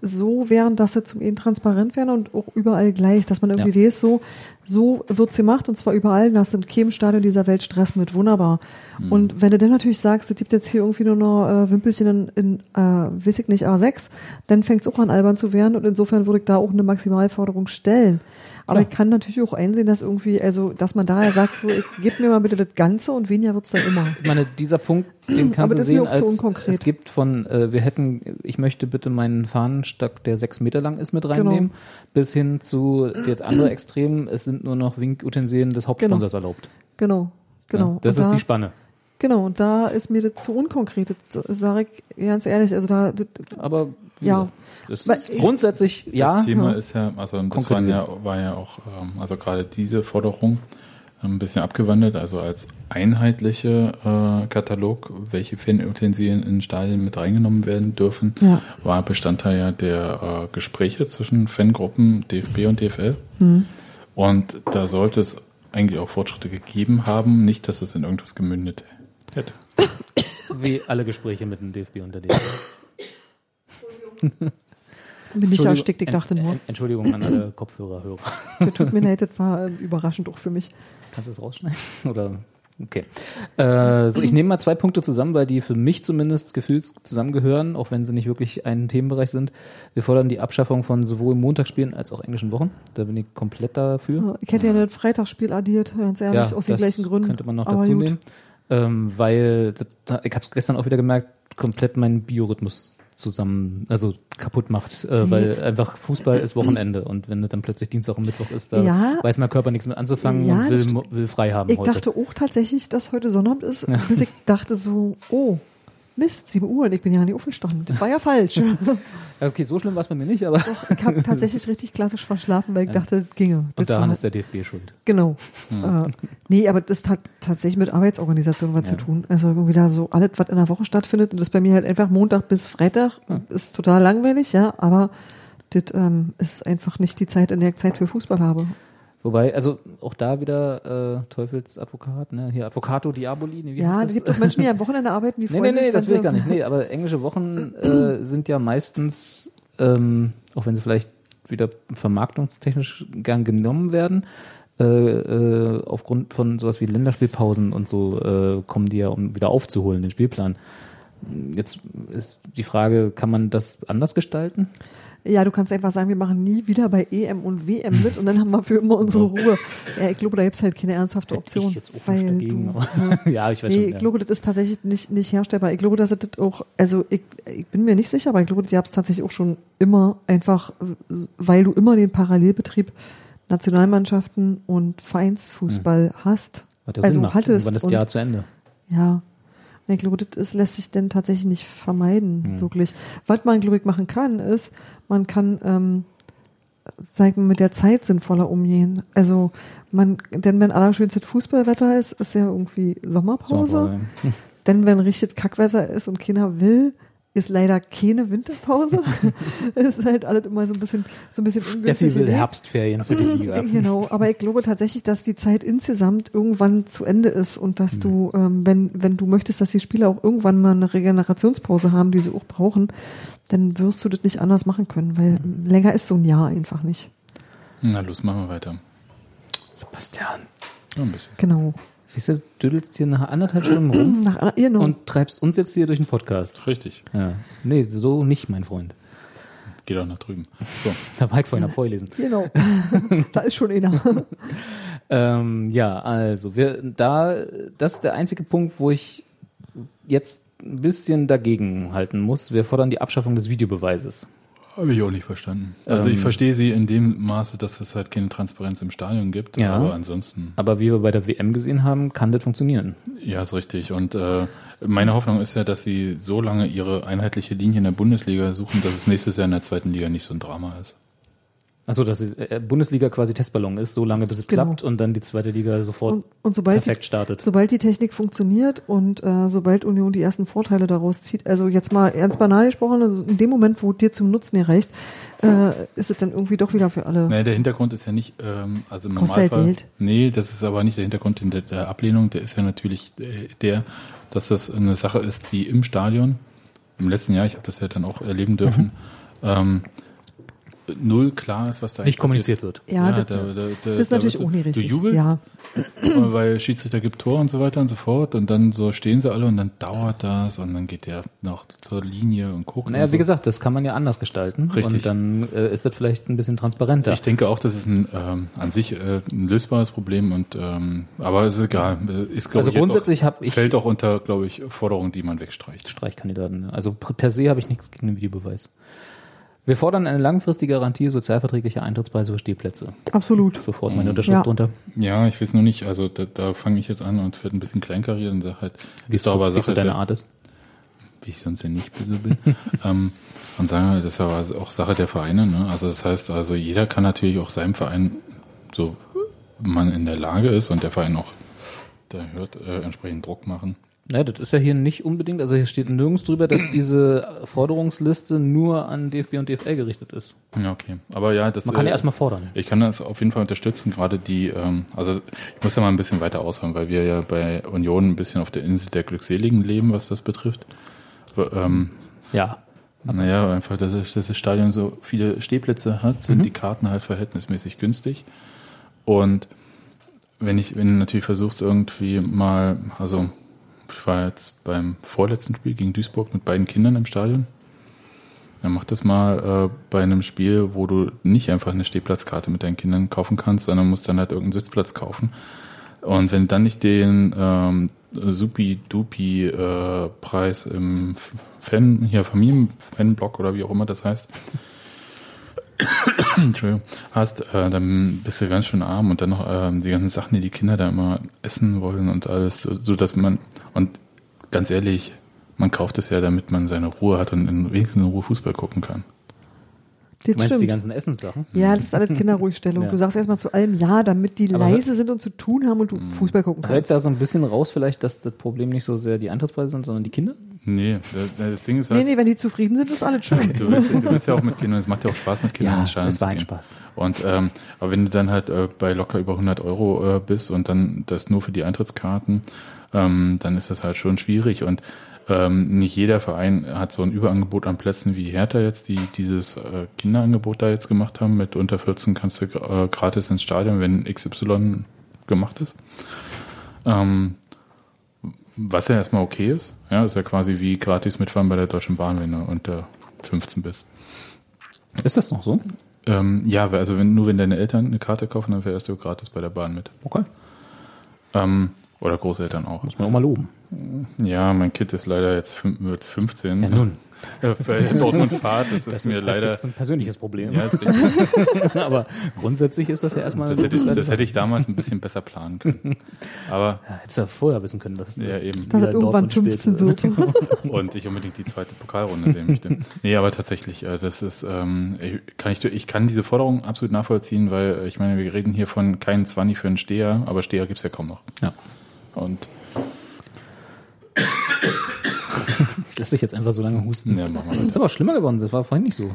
so wären, dass sie zum einen transparent wären und auch überall gleich, dass man irgendwie weiß, so, so wird's gemacht und zwar überall, da in keinem Stadion dieser Welt Stress mit, wunderbar. Hm. Und wenn du dann natürlich sagst, es gibt jetzt hier irgendwie nur noch äh, Wimpelchen in, in äh, weiß ich nicht, A6, dann fängt's auch an albern zu werden und insofern würde ich da auch eine Maximalforderung stellen. Aber Klar. ich kann natürlich auch einsehen, dass irgendwie, also, dass man daher sagt, so, ich, gib mir mal bitte das Ganze und weniger wird's dann immer. Ich meine, dieser Punkt, den kannst Aber du sehen als, unkonkret. es gibt von, äh, wir hätten, ich möchte bitte meinen Fahnenstock, der sechs Meter lang ist, mit Genau. reinnehmen, bis hin zu das andere Extrem, es sind nur noch Winkutensilien des Hauptsponsors erlaubt. Genau, genau. Ja, das Und ist da, die Spanne. Genau, und da ist mir das zu unkonkret, das sage ich ganz ehrlich, also da, das, Aber Ja. das Weil grundsätzlich, ja, Das Thema ja. ist ja, also das waren ja, war ja auch, ähm, also gerade diese Forderung ähm, ein bisschen abgewandelt, also als einheitliche äh, Katalog, welche Fanutensilien in Stadien mit reingenommen werden dürfen, Ja. war Bestandteil ja der äh, Gespräche zwischen Fangruppen DFB und DFL. Hm. Und da sollte es eigentlich auch Fortschritte gegeben haben, nicht, dass es in irgendwas gemündet hätte. wie alle Gespräche mit dem DFB und der DFB. bin Entschuldigung, erstickt, ich dachte nur, Ent- Entschuldigung an alle Kopfhörerhörer. das tut mir leid, das war überraschend auch für mich. Kannst du das rausschneiden? Oder? Okay. Äh, so, ich nehme mal zwei Punkte zusammen, weil die für mich zumindest gefühlt zusammengehören, auch wenn sie nicht wirklich ein Themenbereich sind. Wir fordern die Abschaffung von sowohl Montagsspielen als auch englischen Wochen. Da bin ich komplett dafür. Ich hätte ja ein Freitagsspiel addiert, ganz ehrlich, aus den das gleichen Gründen. könnte man noch Aber dazu gut. nehmen. Ähm, weil, das, ich habe es gestern auch wieder gemerkt, komplett meinen Biorhythmus zusammen, also kaputt macht, äh, weil einfach Fußball ist Wochenende und wenn das dann plötzlich Dienstag und Mittwoch ist, da Ja. weiß mein Körper nichts mit anzufangen Ja, und will, will frei haben Ich heute. dachte auch tatsächlich, dass heute Sonnabend ist, bis ich dachte so, oh, Mist, 7 Uhr und ich bin ja nicht aufgestanden. Das war ja falsch. Okay, so schlimm war es bei mir nicht, aber ich habe tatsächlich richtig klassisch verschlafen, weil ich dachte, das ginge. Das und daran ist der DFB schuld. Genau. Äh, nee, aber das hat tatsächlich mit Arbeitsorganisation was Ja. zu tun. Also irgendwie da so alles, was in der Woche stattfindet, und das ist bei mir halt einfach Montag bis Freitag, ist total langweilig, ja, aber das ähm, ist einfach nicht die Zeit, in der ich Zeit für Fußball habe. Wobei, also auch da wieder äh, Teufelsadvokat, ne? Hier Advocato Diaboli, ne, wie Ja, es das? gibt auch Menschen, die am Wochenende arbeiten, die Nee, freuen nee, nee, sich, das will ich gar nicht. Nee, aber englische Wochen äh, sind ja meistens, ähm, auch wenn sie vielleicht wieder vermarktungstechnisch gern genommen werden, äh, äh, aufgrund von sowas wie Länderspielpausen und so äh, kommen die ja, um wieder aufzuholen, den Spielplan. Jetzt ist die Frage, kann man das anders gestalten? Ja, du kannst einfach sagen, wir machen nie wieder bei EM und WM mit und dann haben wir für immer unsere Ruhe. Ja, ich glaube, da gibt's halt keine ernsthafte Hätte Option. ich jetzt auch weil dagegen. du, ja, ich weiß Nee, schon. ich ja. glaube, das ist tatsächlich nicht, nicht herstellbar. Ich glaube, dass es das auch, also ich, ich bin mir nicht sicher, aber ich glaube, die haben es tatsächlich auch schon immer einfach, weil du immer den Parallelbetrieb Nationalmannschaften und Vereinsfußball hast. Hat ja also Sinn macht. hattest Wann ist das Jahr zu Ende? Ja. Ich glaube, das lässt sich denn tatsächlich nicht vermeiden, Hm. wirklich. Was man, glaube ich, machen kann, ist, man kann, ähm, sagen mit der Zeit sinnvoller umgehen. Also, man, denn wenn allerschönstes Fußballwetter ist, ist ja irgendwie Sommerpause. Denn wenn richtig Kackwetter ist und keiner will, ist leider keine Winterpause. ist halt alles immer so ein bisschen, so ein bisschen ungünstig. will gelegt. Herbstferien für die Liga. Genau, aber ich glaube tatsächlich, dass die Zeit insgesamt irgendwann zu Ende ist und dass du, ähm, wenn, wenn du möchtest, dass die Spieler auch irgendwann mal eine Regenerationspause haben, die sie auch brauchen, dann wirst du das nicht anders machen können, weil länger ist so ein Jahr einfach nicht. Na los, machen wir weiter. Sebastian. Ja, ein bisschen. Genau. Weißt du, du düdelst hier nach anderthalb Stunden rum Nach, genau. und treibst uns jetzt hier durch den Podcast. Richtig. Ja. Nee, so nicht, mein Freund. Geh doch nach drüben. So. Da war ich vorhin am Vorlesen. genau. da ist schon einer. Ähm, ja, also, wir, da, das ist der einzige Punkt, wo ich jetzt ein bisschen dagegen halten muss. Wir fordern die Abschaffung des Videobeweises. Habe ich auch nicht verstanden. Also Ähm. ich verstehe sie in dem Maße, dass es halt keine Transparenz im Stadion gibt, Ja. aber ansonsten, Aber wie wir bei der WM gesehen haben, kann das funktionieren. ja, ist richtig. Und äh, meine Hoffnung ist ja, dass sie so lange ihre einheitliche Linie in der Bundesliga suchen, dass es nächstes Jahr in der zweiten Liga nicht so ein Drama ist. Achso, dass die äh, Bundesliga quasi Testballon ist, so lange bis es Genau. klappt und dann die zweite Liga sofort Und, und sobald die, perfekt startet. sobald die Technik funktioniert und äh, sobald Union die ersten Vorteile daraus zieht, also jetzt mal ernst banal gesprochen, also in dem Moment, wo dir zum Nutzen erreicht, äh, ist es dann irgendwie doch wieder für alle. Naja, der Hintergrund ist ja nicht, ähm, also im Kostet halt Normalfall. Geld. Nee, das ist aber nicht der Hintergrund in der, der Ablehnung. Der ist ja natürlich äh, der, dass das eine Sache ist, die im Stadion, im letzten Jahr, ich habe das ja dann auch erleben dürfen, ähm, null klar ist, was da Nicht eigentlich kommuniziert wird. Ja, das, da- da- da- das ist natürlich auch nicht Du richtig. jubelst, Ja, weil Schiedsrichter gibt Tor und so weiter und so fort und dann so stehen sie alle und dann dauert das und dann geht der noch zur Linie und guckt. Naja, und wie so. gesagt, das kann man ja anders gestalten. Richtig. Und dann äh, ist das vielleicht ein bisschen transparenter. Ich denke auch, das ist ein ähm, an sich äh, ein lösbares Problem und ähm, aber ist egal. Ist, Also ich, grundsätzlich auch, habe ich fällt auch unter, glaube ich, Forderungen, die man wegstreicht. Streichkandidaten. ne? Also per per se habe ich nichts gegen den Videobeweis. Wir fordern eine langfristige Garantie sozialverträglicher Eintrittspreise für Stehplätze. absolut. Sofort meine Unterschrift Ja. drunter. Ja, ich weiß nur nicht, also da, da fange ich jetzt an und werde ein bisschen kleinkariert und sage halt, Wie es so, aber Sache deine der- Art ist. wie ich sonst ja nicht so bin. ähm, und sagen, das ist aber auch Sache der Vereine. Ne? Also das heißt, also jeder kann natürlich auch seinem Verein, so man in der Lage ist und der Verein auch da hört, äh, entsprechend Druck machen. Naja, das ist ja hier nicht unbedingt, also hier steht nirgends drüber, dass diese Forderungsliste nur an DFB und DFL gerichtet ist. Ja, okay. Aber ja, das Man kann äh, ja erstmal fordern. Ich kann das auf jeden Fall unterstützen, gerade die, ähm, also ich muss ja mal ein bisschen weiter ausholen, weil wir ja bei Union ein bisschen auf der Insel der Glückseligen leben, was das betrifft. Aber, Ähm, Ja. Naja, einfach, dass das, dass das Stadion so viele Stehplätze hat, sind die Karten halt verhältnismäßig günstig. Und wenn ich, wenn du natürlich versuchst, irgendwie mal, also ich war jetzt beim vorletzten Spiel gegen Duisburg mit beiden Kindern im Stadion. Dann mach das mal äh, bei einem Spiel, wo du nicht einfach eine Stehplatzkarte mit deinen Kindern kaufen kannst, sondern musst dann halt irgendeinen Sitzplatz kaufen. Und wenn du dann nicht den ähm, Supi-Dupi-Preis im F- Fan, hier Familienfanblock oder wie auch immer das heißt, Entschuldigung, hast, äh, dann bist du ganz schön arm und dann noch ähm, die ganzen Sachen, die die Kinder da immer essen wollen und alles, so, so dass man, und ganz ehrlich, man kauft es ja, damit man seine Ruhe hat und in, wenigstens in Ruhe Fußball gucken kann. Das Du meinst die stimmt. ganzen Essenssachen? Ja, das ist alles Kinderruhigstellung. Ja. Du sagst erstmal zu allem Ja, damit die Aber- leise sind und zu tun haben und du Mhm. Fußball gucken Hört kannst. da so ein bisschen raus vielleicht, dass das Problem nicht so sehr die Eintrittspreise sind, sondern die Kinder? Nee, das, das Ding ist Nee, halt, nee, wenn die zufrieden sind, ist alles schön. du, willst, du willst ja auch mit Kindern, es macht ja auch Spaß mit Kindern Ja, ins Stadion es war ein gehen. Spaß. Und ähm, aber wenn du dann halt äh, bei locker über 100 Euro äh, bist und dann das nur für die Eintrittskarten, ähm, dann ist das halt schon schwierig und ähm, nicht jeder Verein hat so ein Überangebot an Plätzen wie Hertha jetzt, die dieses äh, Kinderangebot da jetzt gemacht haben. Mit unter 14 kannst du äh, gratis ins Stadion, wenn XY gemacht ist. Ähm, was ja erstmal okay ist. Ja, ist ja quasi wie gratis mitfahren bei der Deutschen Bahn, wenn du unter 15 bist. Ist das noch so? Ähm, ja, also wenn, nur wenn deine Eltern eine Karte kaufen, dann fährst du gratis bei der Bahn mit. Okay. Ähm, oder Großeltern auch. Muss man auch mal loben. Ja, mein Kind ist leider jetzt wird 15. Ja, nun. Äh, für Dortmund Fahrt, das, ist Das mir ist halt leider. jetzt ein persönliches Problem. Ja, ist richtig. Aber grundsätzlich ist das ja erstmal das, hätte ich, das hätte ich damals ein bisschen besser planen können. Aber Ja, hättest du ja vorher wissen können, dass ja, eben. Dass er wieder irgendwann Dortmund 15 spielt. wird. Und ich unbedingt die zweite Pokalrunde sehen möchte. Nee, aber tatsächlich, äh, das ist, ähm, ich- kann ich, ich kann diese Forderung absolut nachvollziehen, weil äh, ich meine, wir reden hier von keinen 20 für einen Steher, aber Steher gibt's ja kaum noch. Ja. Und Das lässt sich jetzt einfach so lange husten. ja, machen wir Das ist aber auch schlimmer geworden. Das war vorhin nicht so.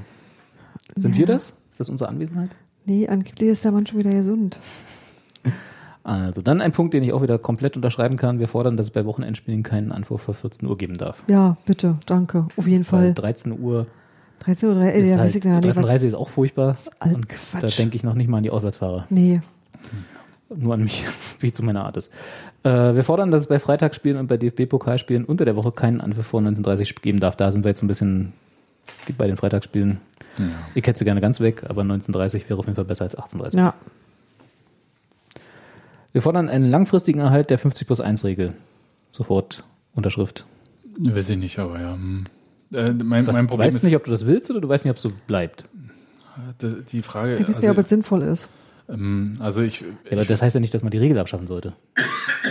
Sind Ja. wir das? Ist das unsere Anwesenheit? Nee, angeblich ist der Mann schon wieder gesund. Also dann ein Punkt, den ich auch wieder komplett unterschreiben kann. Wir fordern, dass es bei Wochenendspielen keinen Anwurf vor 14 Uhr geben darf. Ja, bitte, danke. Auf jeden Weil Fall. 13 Uhr 13 Uhr, ist ja, weiß halt, ich gar nicht. 13.30 ist auch furchtbar. alt Und Quatsch. Da denke ich noch nicht mal an die Auswärtsfahrer. Nee. Nur an mich, wie zu meiner Art ist. Äh, wir fordern, dass es bei Freitagsspielen und bei DFB-Pokalspielen unter der Woche keinen Anpfiff vor 19.30 geben darf. Da sind wir jetzt ein bisschen bei den Freitagsspielen. Ja. Ich hätte sie gerne ganz weg, aber 19.30 wäre auf jeden Fall besser als 18.30. Ja. Wir fordern einen langfristigen Erhalt der 50 plus 1 Regel. Sofort Unterschrift. Weiß ich nicht, aber ja. hm. Äh, mein, Was, mein du Problem weißt ist, nicht, ob du das willst oder du weißt nicht, ob es so bleibt. das- die Frage, Ich weiß nicht, ob es sinnvoll ist. Ähm, also ich, Ja, aber das heißt ja nicht, dass man die Regel abschaffen sollte.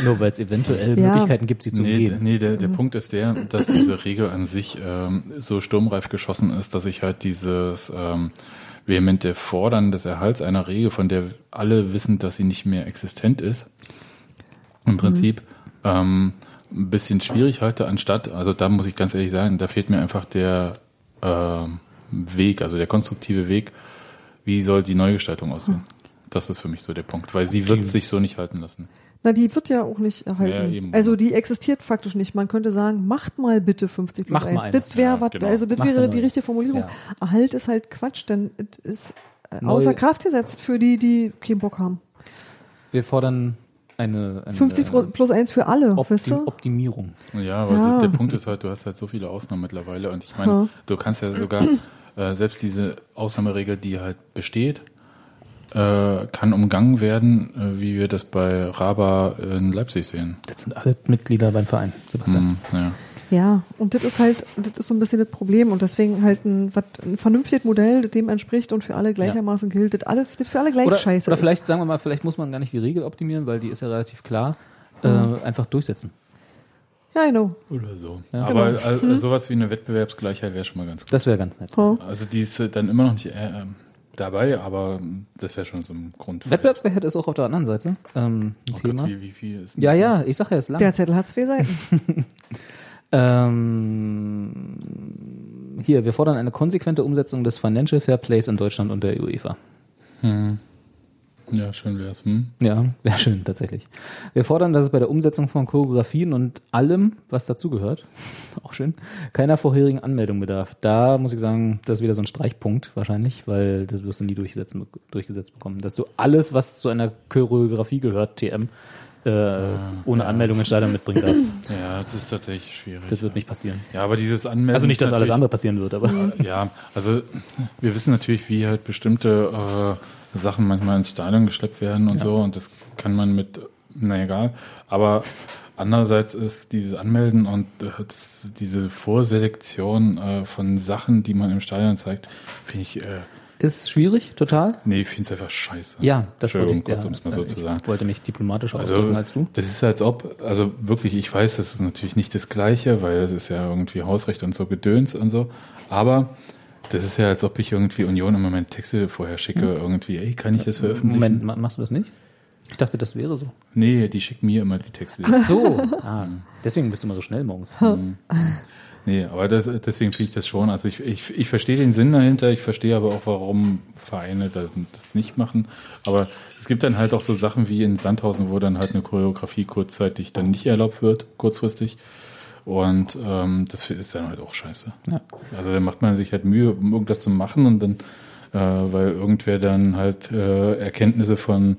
Nur weil es eventuell Ja. Möglichkeiten gibt, sie zu Nee, umgehen. nee der, der Punkt ist der, dass diese Regel an sich ähm, so sturmreif geschossen ist, dass ich halt dieses ähm, vehemente Fordern des Erhalts einer Regel, von der alle wissen, dass sie nicht mehr existent ist, im Prinzip ähm, ein bisschen schwierig halte, anstatt, also da muss ich ganz ehrlich sagen, da fehlt mir einfach der ähm, Weg, also der konstruktive Weg, wie soll die Neugestaltung aussehen. Das ist für mich so der Punkt, weil sie wird sich so nicht halten lassen. Na, die wird ja auch nicht erhalten. Ja, also die existiert faktisch nicht. Man könnte sagen, macht mal bitte 50 plus Macht 1. mal eins. Das wäre Ja, was, genau. also das Macht wäre die richtige Formulierung. Ja. Erhalt ist halt Quatsch, denn es ist äh, Neu- außer Kraft gesetzt für die, die keinen Bock haben. Wir fordern eine, eine 50 pro- plus 1 für alle, Optim weißt du? Optimierung. Ja, aber Ja. der Punkt ist halt, du hast halt so viele Ausnahmen mittlerweile und ich meine, du kannst ja sogar äh, selbst diese Ausnahmeregel, die halt besteht, äh, kann umgangen werden, äh, wie wir das bei Raba in Leipzig sehen. Das sind alle Mitglieder beim Verein, Sebastian. Hm, ja. Ja, und das ist halt, das ist so ein bisschen das Problem und deswegen halt ein, ein vernünftiges Modell, das dem entspricht und für alle gleichermaßen gilt, das, alle, das für alle gleich Oder, scheiße oder ist. vielleicht, sagen wir mal, vielleicht muss man gar nicht die Regel optimieren, weil die ist ja relativ klar. Äh, einfach durchsetzen. Ja, genau. Oder so. Ja. Aber Genau. also, sowas wie eine Wettbewerbsgleichheit wäre schon mal ganz gut. Das wäre ganz nett. Ja. Also die ist dann immer noch nicht äh, ähm, dabei, aber das wäre schon so ein Grund. Wettbewerbsgleichheit ist auch auf der anderen Seite ähm, ein Oh Thema. Gott, wie, wie viel ist denn ja, das? ja, ich sag ja, es ist lang. Der Zettel hat zwei Seiten. Ähm, hier, wir fordern eine konsequente Umsetzung des Financial Fair Plays in Deutschland und der UEFA. Ja, schön wär's. Hm? Ja, wäre schön tatsächlich. Wir fordern, dass es bei der Umsetzung von Choreografien und allem, was dazugehört, auch schön, keiner vorherigen Anmeldung bedarf. Da muss ich sagen, das ist wieder so ein Streichpunkt wahrscheinlich, weil das wirst du nie durchsetzen, durchgesetzt bekommen. Dass du alles, was zu einer Choreografie gehört, TM, äh, ohne Anmeldung ins Stadion mitbringen darfst. Ja, das ist tatsächlich schwierig. Das wird nicht passieren. ja, aber dieses Anmelden. Also nicht, dass alles andere passieren wird, aber Ja, also wir wissen natürlich, wie halt bestimmte äh, Sachen manchmal ins Stadion geschleppt werden und so und das kann man mit, na egal, aber andererseits ist dieses Anmelden und äh, das, diese Vorselektion äh, von Sachen, die man im Stadion zeigt, finde ich, äh, ist schwierig, total. nee, ich finde es einfach scheiße. Ja, das wollte ich, kurz, ja, mal so zu sagen. wollte mich diplomatischer Also, ausdrücken als du. das ist als ob, also wirklich, ich weiß, das ist natürlich nicht das Gleiche, weil es ist ja irgendwie Hausrecht und so Gedöns und so, aber das ist ja, als ob ich irgendwie Union im Moment Texte vorher schicke, irgendwie, ey, kann ich das veröffentlichen? Moment, ma- machst du das nicht? Ich dachte, das wäre so. Nee, die schicken mir immer die Texte. So, ah, deswegen bist du immer so schnell morgens. nee, aber das, deswegen finde ich das schon, also ich, ich, ich verstehe den Sinn dahinter, ich verstehe aber auch, warum Vereine das nicht machen, aber es gibt dann halt auch so Sachen wie in Sandhausen, wo dann halt eine Choreografie kurzzeitig dann nicht erlaubt wird, kurzfristig. Und ähm, das ist dann halt auch scheiße. Ja. Also da macht man sich halt Mühe, um irgendwas zu machen und dann, äh, weil irgendwer dann halt äh, Erkenntnisse von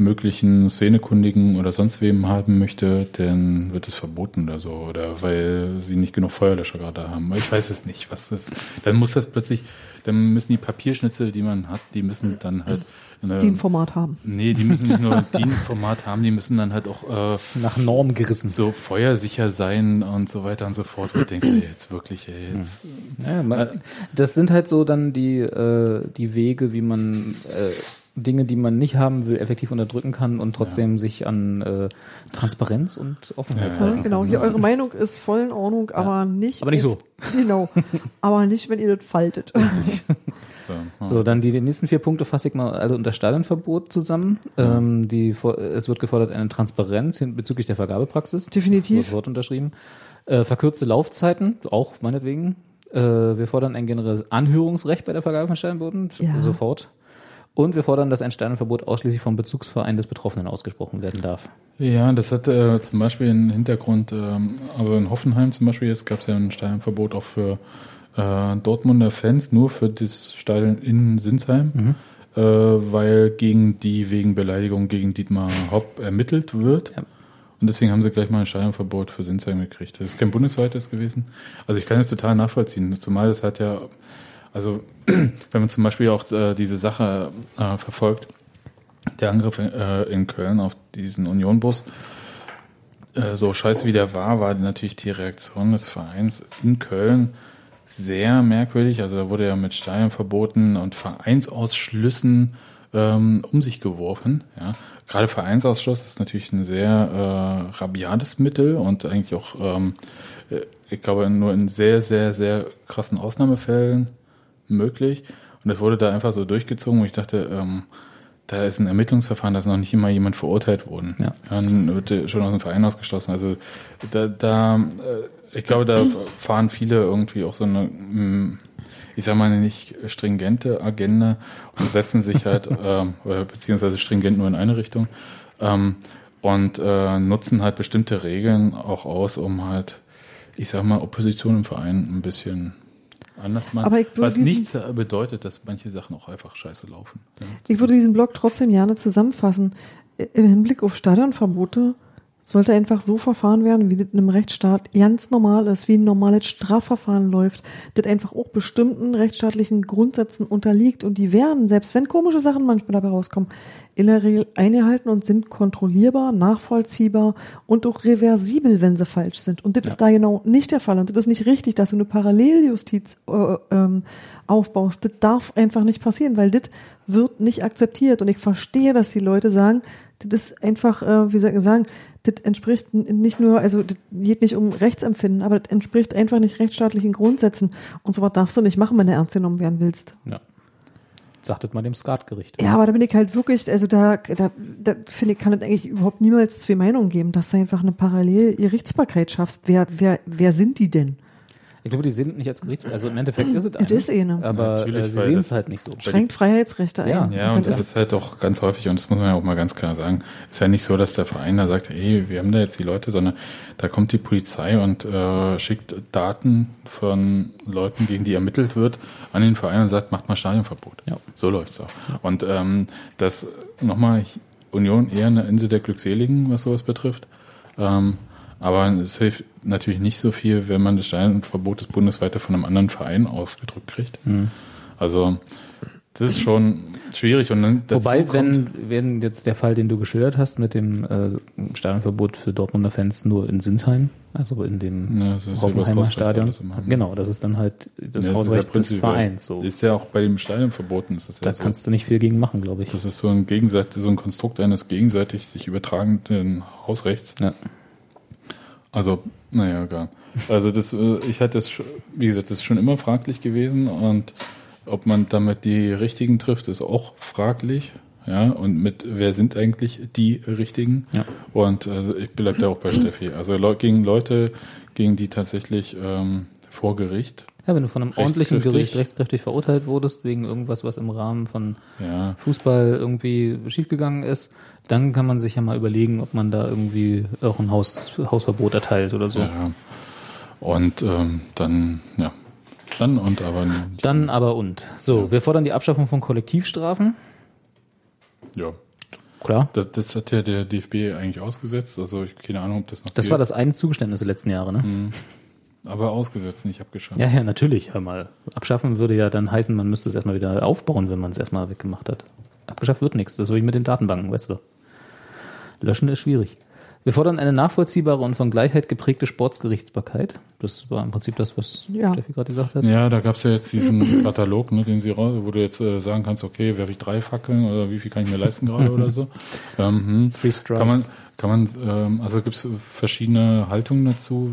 möglichen Szenekundigen oder sonst wem haben möchte, dann wird es verboten oder so. Oder weil sie nicht genug Feuerlöscher gerade haben. Ich weiß es nicht, was das. Dann muss das plötzlich, dann müssen die Papierschnitzel, die man hat, die müssen dann halt eine, die ein Format haben. Nee, die müssen nicht nur ein DIN-Format haben, die müssen dann halt auch äh, Nach Norm gerissen. so feuersicher sein und so weiter und so fort. Du denkst, ey, jetzt wirklich, ey, jetzt. Ja, man, das sind halt so dann die, äh, die Wege, wie man äh, Dinge, die man nicht haben will, effektiv unterdrücken kann und trotzdem sich an äh, Transparenz und Offenheit Ja, Ja, halten genau, hier eure Meinung ist voll in Ordnung, aber nicht. Aber nicht so. Genau. aber nicht, wenn ihr das faltet. So, dann die, die nächsten vier Punkte fasse ich mal alle unter Stadionverbot zusammen. Ähm, die, es wird gefordert eine Transparenz bezüglich der Vergabepraxis. Definitiv. Das Wort unterschrieben. Äh, verkürzte Laufzeiten, auch meinetwegen. Äh, wir fordern ein generelles Anhörungsrecht bei der Vergabe von Stadionboden, Ja. sofort. Und wir fordern, dass ein Stadionverbot ausschließlich vom Bezugsverein des Betroffenen ausgesprochen werden darf. Ja, das hat äh, zum Beispiel einen Hintergrund, ähm, also in Hoffenheim zum Beispiel, jetzt gab es ja ein Stadionverbot auch für äh, Dortmunder Fans, nur für das Stadion in Sinsheim, äh, weil gegen die wegen Beleidigung gegen Dietmar Hopp ermittelt wird. Ja. Und deswegen haben sie gleich mal ein Stadionverbot für Sinsheim gekriegt. Das ist kein bundesweites gewesen. Also ich kann das total nachvollziehen, zumal das hat ja, also wenn man zum Beispiel auch äh, diese Sache äh, verfolgt, der Angriff in, äh, in Köln auf diesen Unionbus, äh, so scheiße wie der war, war natürlich die Reaktion des Vereins in Köln sehr merkwürdig. Also da wurde ja mit Stadionverboten und Vereinsausschlüssen ähm, um sich geworfen. Ja. Gerade Vereinsausschluss ist natürlich ein sehr äh, rabiades Mittel und eigentlich auch, ähm, äh, ich glaube, nur in sehr, sehr, sehr krassen Ausnahmefällen möglich. Und das wurde da einfach so durchgezogen, wo ich dachte, ähm, da ist ein Ermittlungsverfahren, da ist noch nicht immer jemand verurteilt worden. Ja. Dann wird schon aus dem Verein ausgeschlossen. Also da, da äh, ich glaube, da fahren viele irgendwie auch so eine, mm, ich sag mal, nicht stringente Agenda und setzen sich halt, ähm, beziehungsweise stringent nur in eine Richtung, ähm, und äh, nutzen halt bestimmte Regeln auch aus, um halt, ich sag mal, Opposition im Verein ein bisschen anders machen. Aber ich was nichts bedeutet, dass manche Sachen auch einfach scheiße laufen. Ich würde diesen Blog trotzdem gerne zusammenfassen. Im Hinblick auf Stadionverbote sollte einfach so verfahren werden, wie das in einem Rechtsstaat ganz normal ist, wie ein normales Strafverfahren läuft, das einfach auch bestimmten rechtsstaatlichen Grundsätzen unterliegt und die werden, selbst wenn komische Sachen manchmal dabei rauskommen, in der Regel eingehalten und sind kontrollierbar, nachvollziehbar und auch reversibel, wenn sie falsch sind. Und das ist da genau nicht der Fall. Und das ist nicht richtig, dass du eine Paralleljustiz äh, ähm, aufbaust. Das darf einfach nicht passieren, weil das wird nicht akzeptiert. Und ich verstehe, dass die Leute sagen, das ist einfach, äh, wie soll ich sagen, das entspricht nicht nur, also das geht nicht um Rechtsempfinden, aber das entspricht einfach nicht rechtsstaatlichen Grundsätzen. Und sowas darfst du nicht machen, wenn du ernst genommen werden willst. Ja. Sagtet mal dem Skatgericht. Ja, aber da bin ich halt wirklich, also da, da, da finde ich, kann es eigentlich überhaupt niemals zwei Meinungen geben, dass du einfach eine Parallelgerichtsbarkeit schaffst. Wer, wer, wer sind die denn? Ich glaube, die sind nicht als Gerichts... Also im Endeffekt ist es Es ist eine. Aber Natürlich, äh, sie sehen es halt nicht so. Schränkt Freiheitsrechte Ja, ein. Ja, und das ist halt auch ganz häufig, und das muss man ja auch mal ganz klar sagen, ist ja nicht so, dass der Verein da sagt, hey, wir haben da jetzt die Leute, sondern da kommt die Polizei und äh, schickt Daten von Leuten, gegen die ermittelt wird, an den Verein und sagt, macht mal Stadionverbot. Ja. So läuft's auch. Und ähm, das nochmal Union eher eine Insel der Glückseligen, was sowas betrifft. Ähm, aber es hilft natürlich nicht so viel, wenn man das Stadionverbot des Bundesweite von einem anderen Verein ausgedrückt kriegt. Mhm. Also das ist schon schwierig. Und dann Wobei, wenn, wenn jetzt der Fall, den du geschildert hast mit dem äh, Stadionverbot für Dortmunder Fans nur in Sinsheim, also in dem Ja, ja Hoffenheimer Stadion, genau, das ist dann halt das Ja, Hausrecht des prinzipiell- Vereins. So. Ist ja auch bei dem Stadion verboten. Ist das Da ja so. kannst du nicht viel gegen machen, glaube ich. Das ist so ein Gegenseit so ein Konstrukt eines gegenseitig sich übertragenden Hausrechts. Ja. Also, naja, egal. Also das, äh, ich hatte das, wie gesagt, das ist schon immer fraglich gewesen und ob man damit die Richtigen trifft, ist auch fraglich. Ja, und mit wer sind eigentlich die Richtigen? Ja. Und äh, ich bleib da auch bei Steffi. Also gegen Leute, gegen die tatsächlich ähm, vor Gericht, Ja, wenn du von einem ordentlichen. Gericht rechtskräftig verurteilt wurdest, wegen irgendwas, was im Rahmen von ja, Fußball irgendwie schiefgegangen ist, dann kann man sich ja mal überlegen, ob man da irgendwie auch ein Haus, Hausverbot erteilt oder so. ja. Und ähm, dann, ja, dann und aber Dann aber und. So, wir fordern die Abschaffung von Kollektivstrafen. ja. Klar. Das, das hat ja der DFB eigentlich ausgesetzt. Also ich keine Ahnung, ob das noch Das gilt. war das eine Zugeständnis der letzten Jahre, ne? Aber ausgesetzt, nicht abgeschafft. Ja, ja, natürlich. Hör mal. Abschaffen würde ja dann heißen, man müsste es erstmal wieder aufbauen, wenn man es erstmal weggemacht hat. Abgeschafft wird nichts. Das ist wie mit den Datenbanken, weißt du. Löschen ist schwierig. Wir fordern eine nachvollziehbare und von Gleichheit geprägte Sportsgerichtsbarkeit. Das war im Prinzip das, was Ja. Steffi gerade gesagt hat. Ja, da gab's ja jetzt diesen Katalog, ne, den sie raus, wo du jetzt äh, sagen kannst, okay, werfe ich drei Fackeln oder wie viel kann ich mir leisten gerade oder so. Ähm, hm. Three Strikes. Kann man, kann man, ähm, also gibt's verschiedene Haltungen dazu.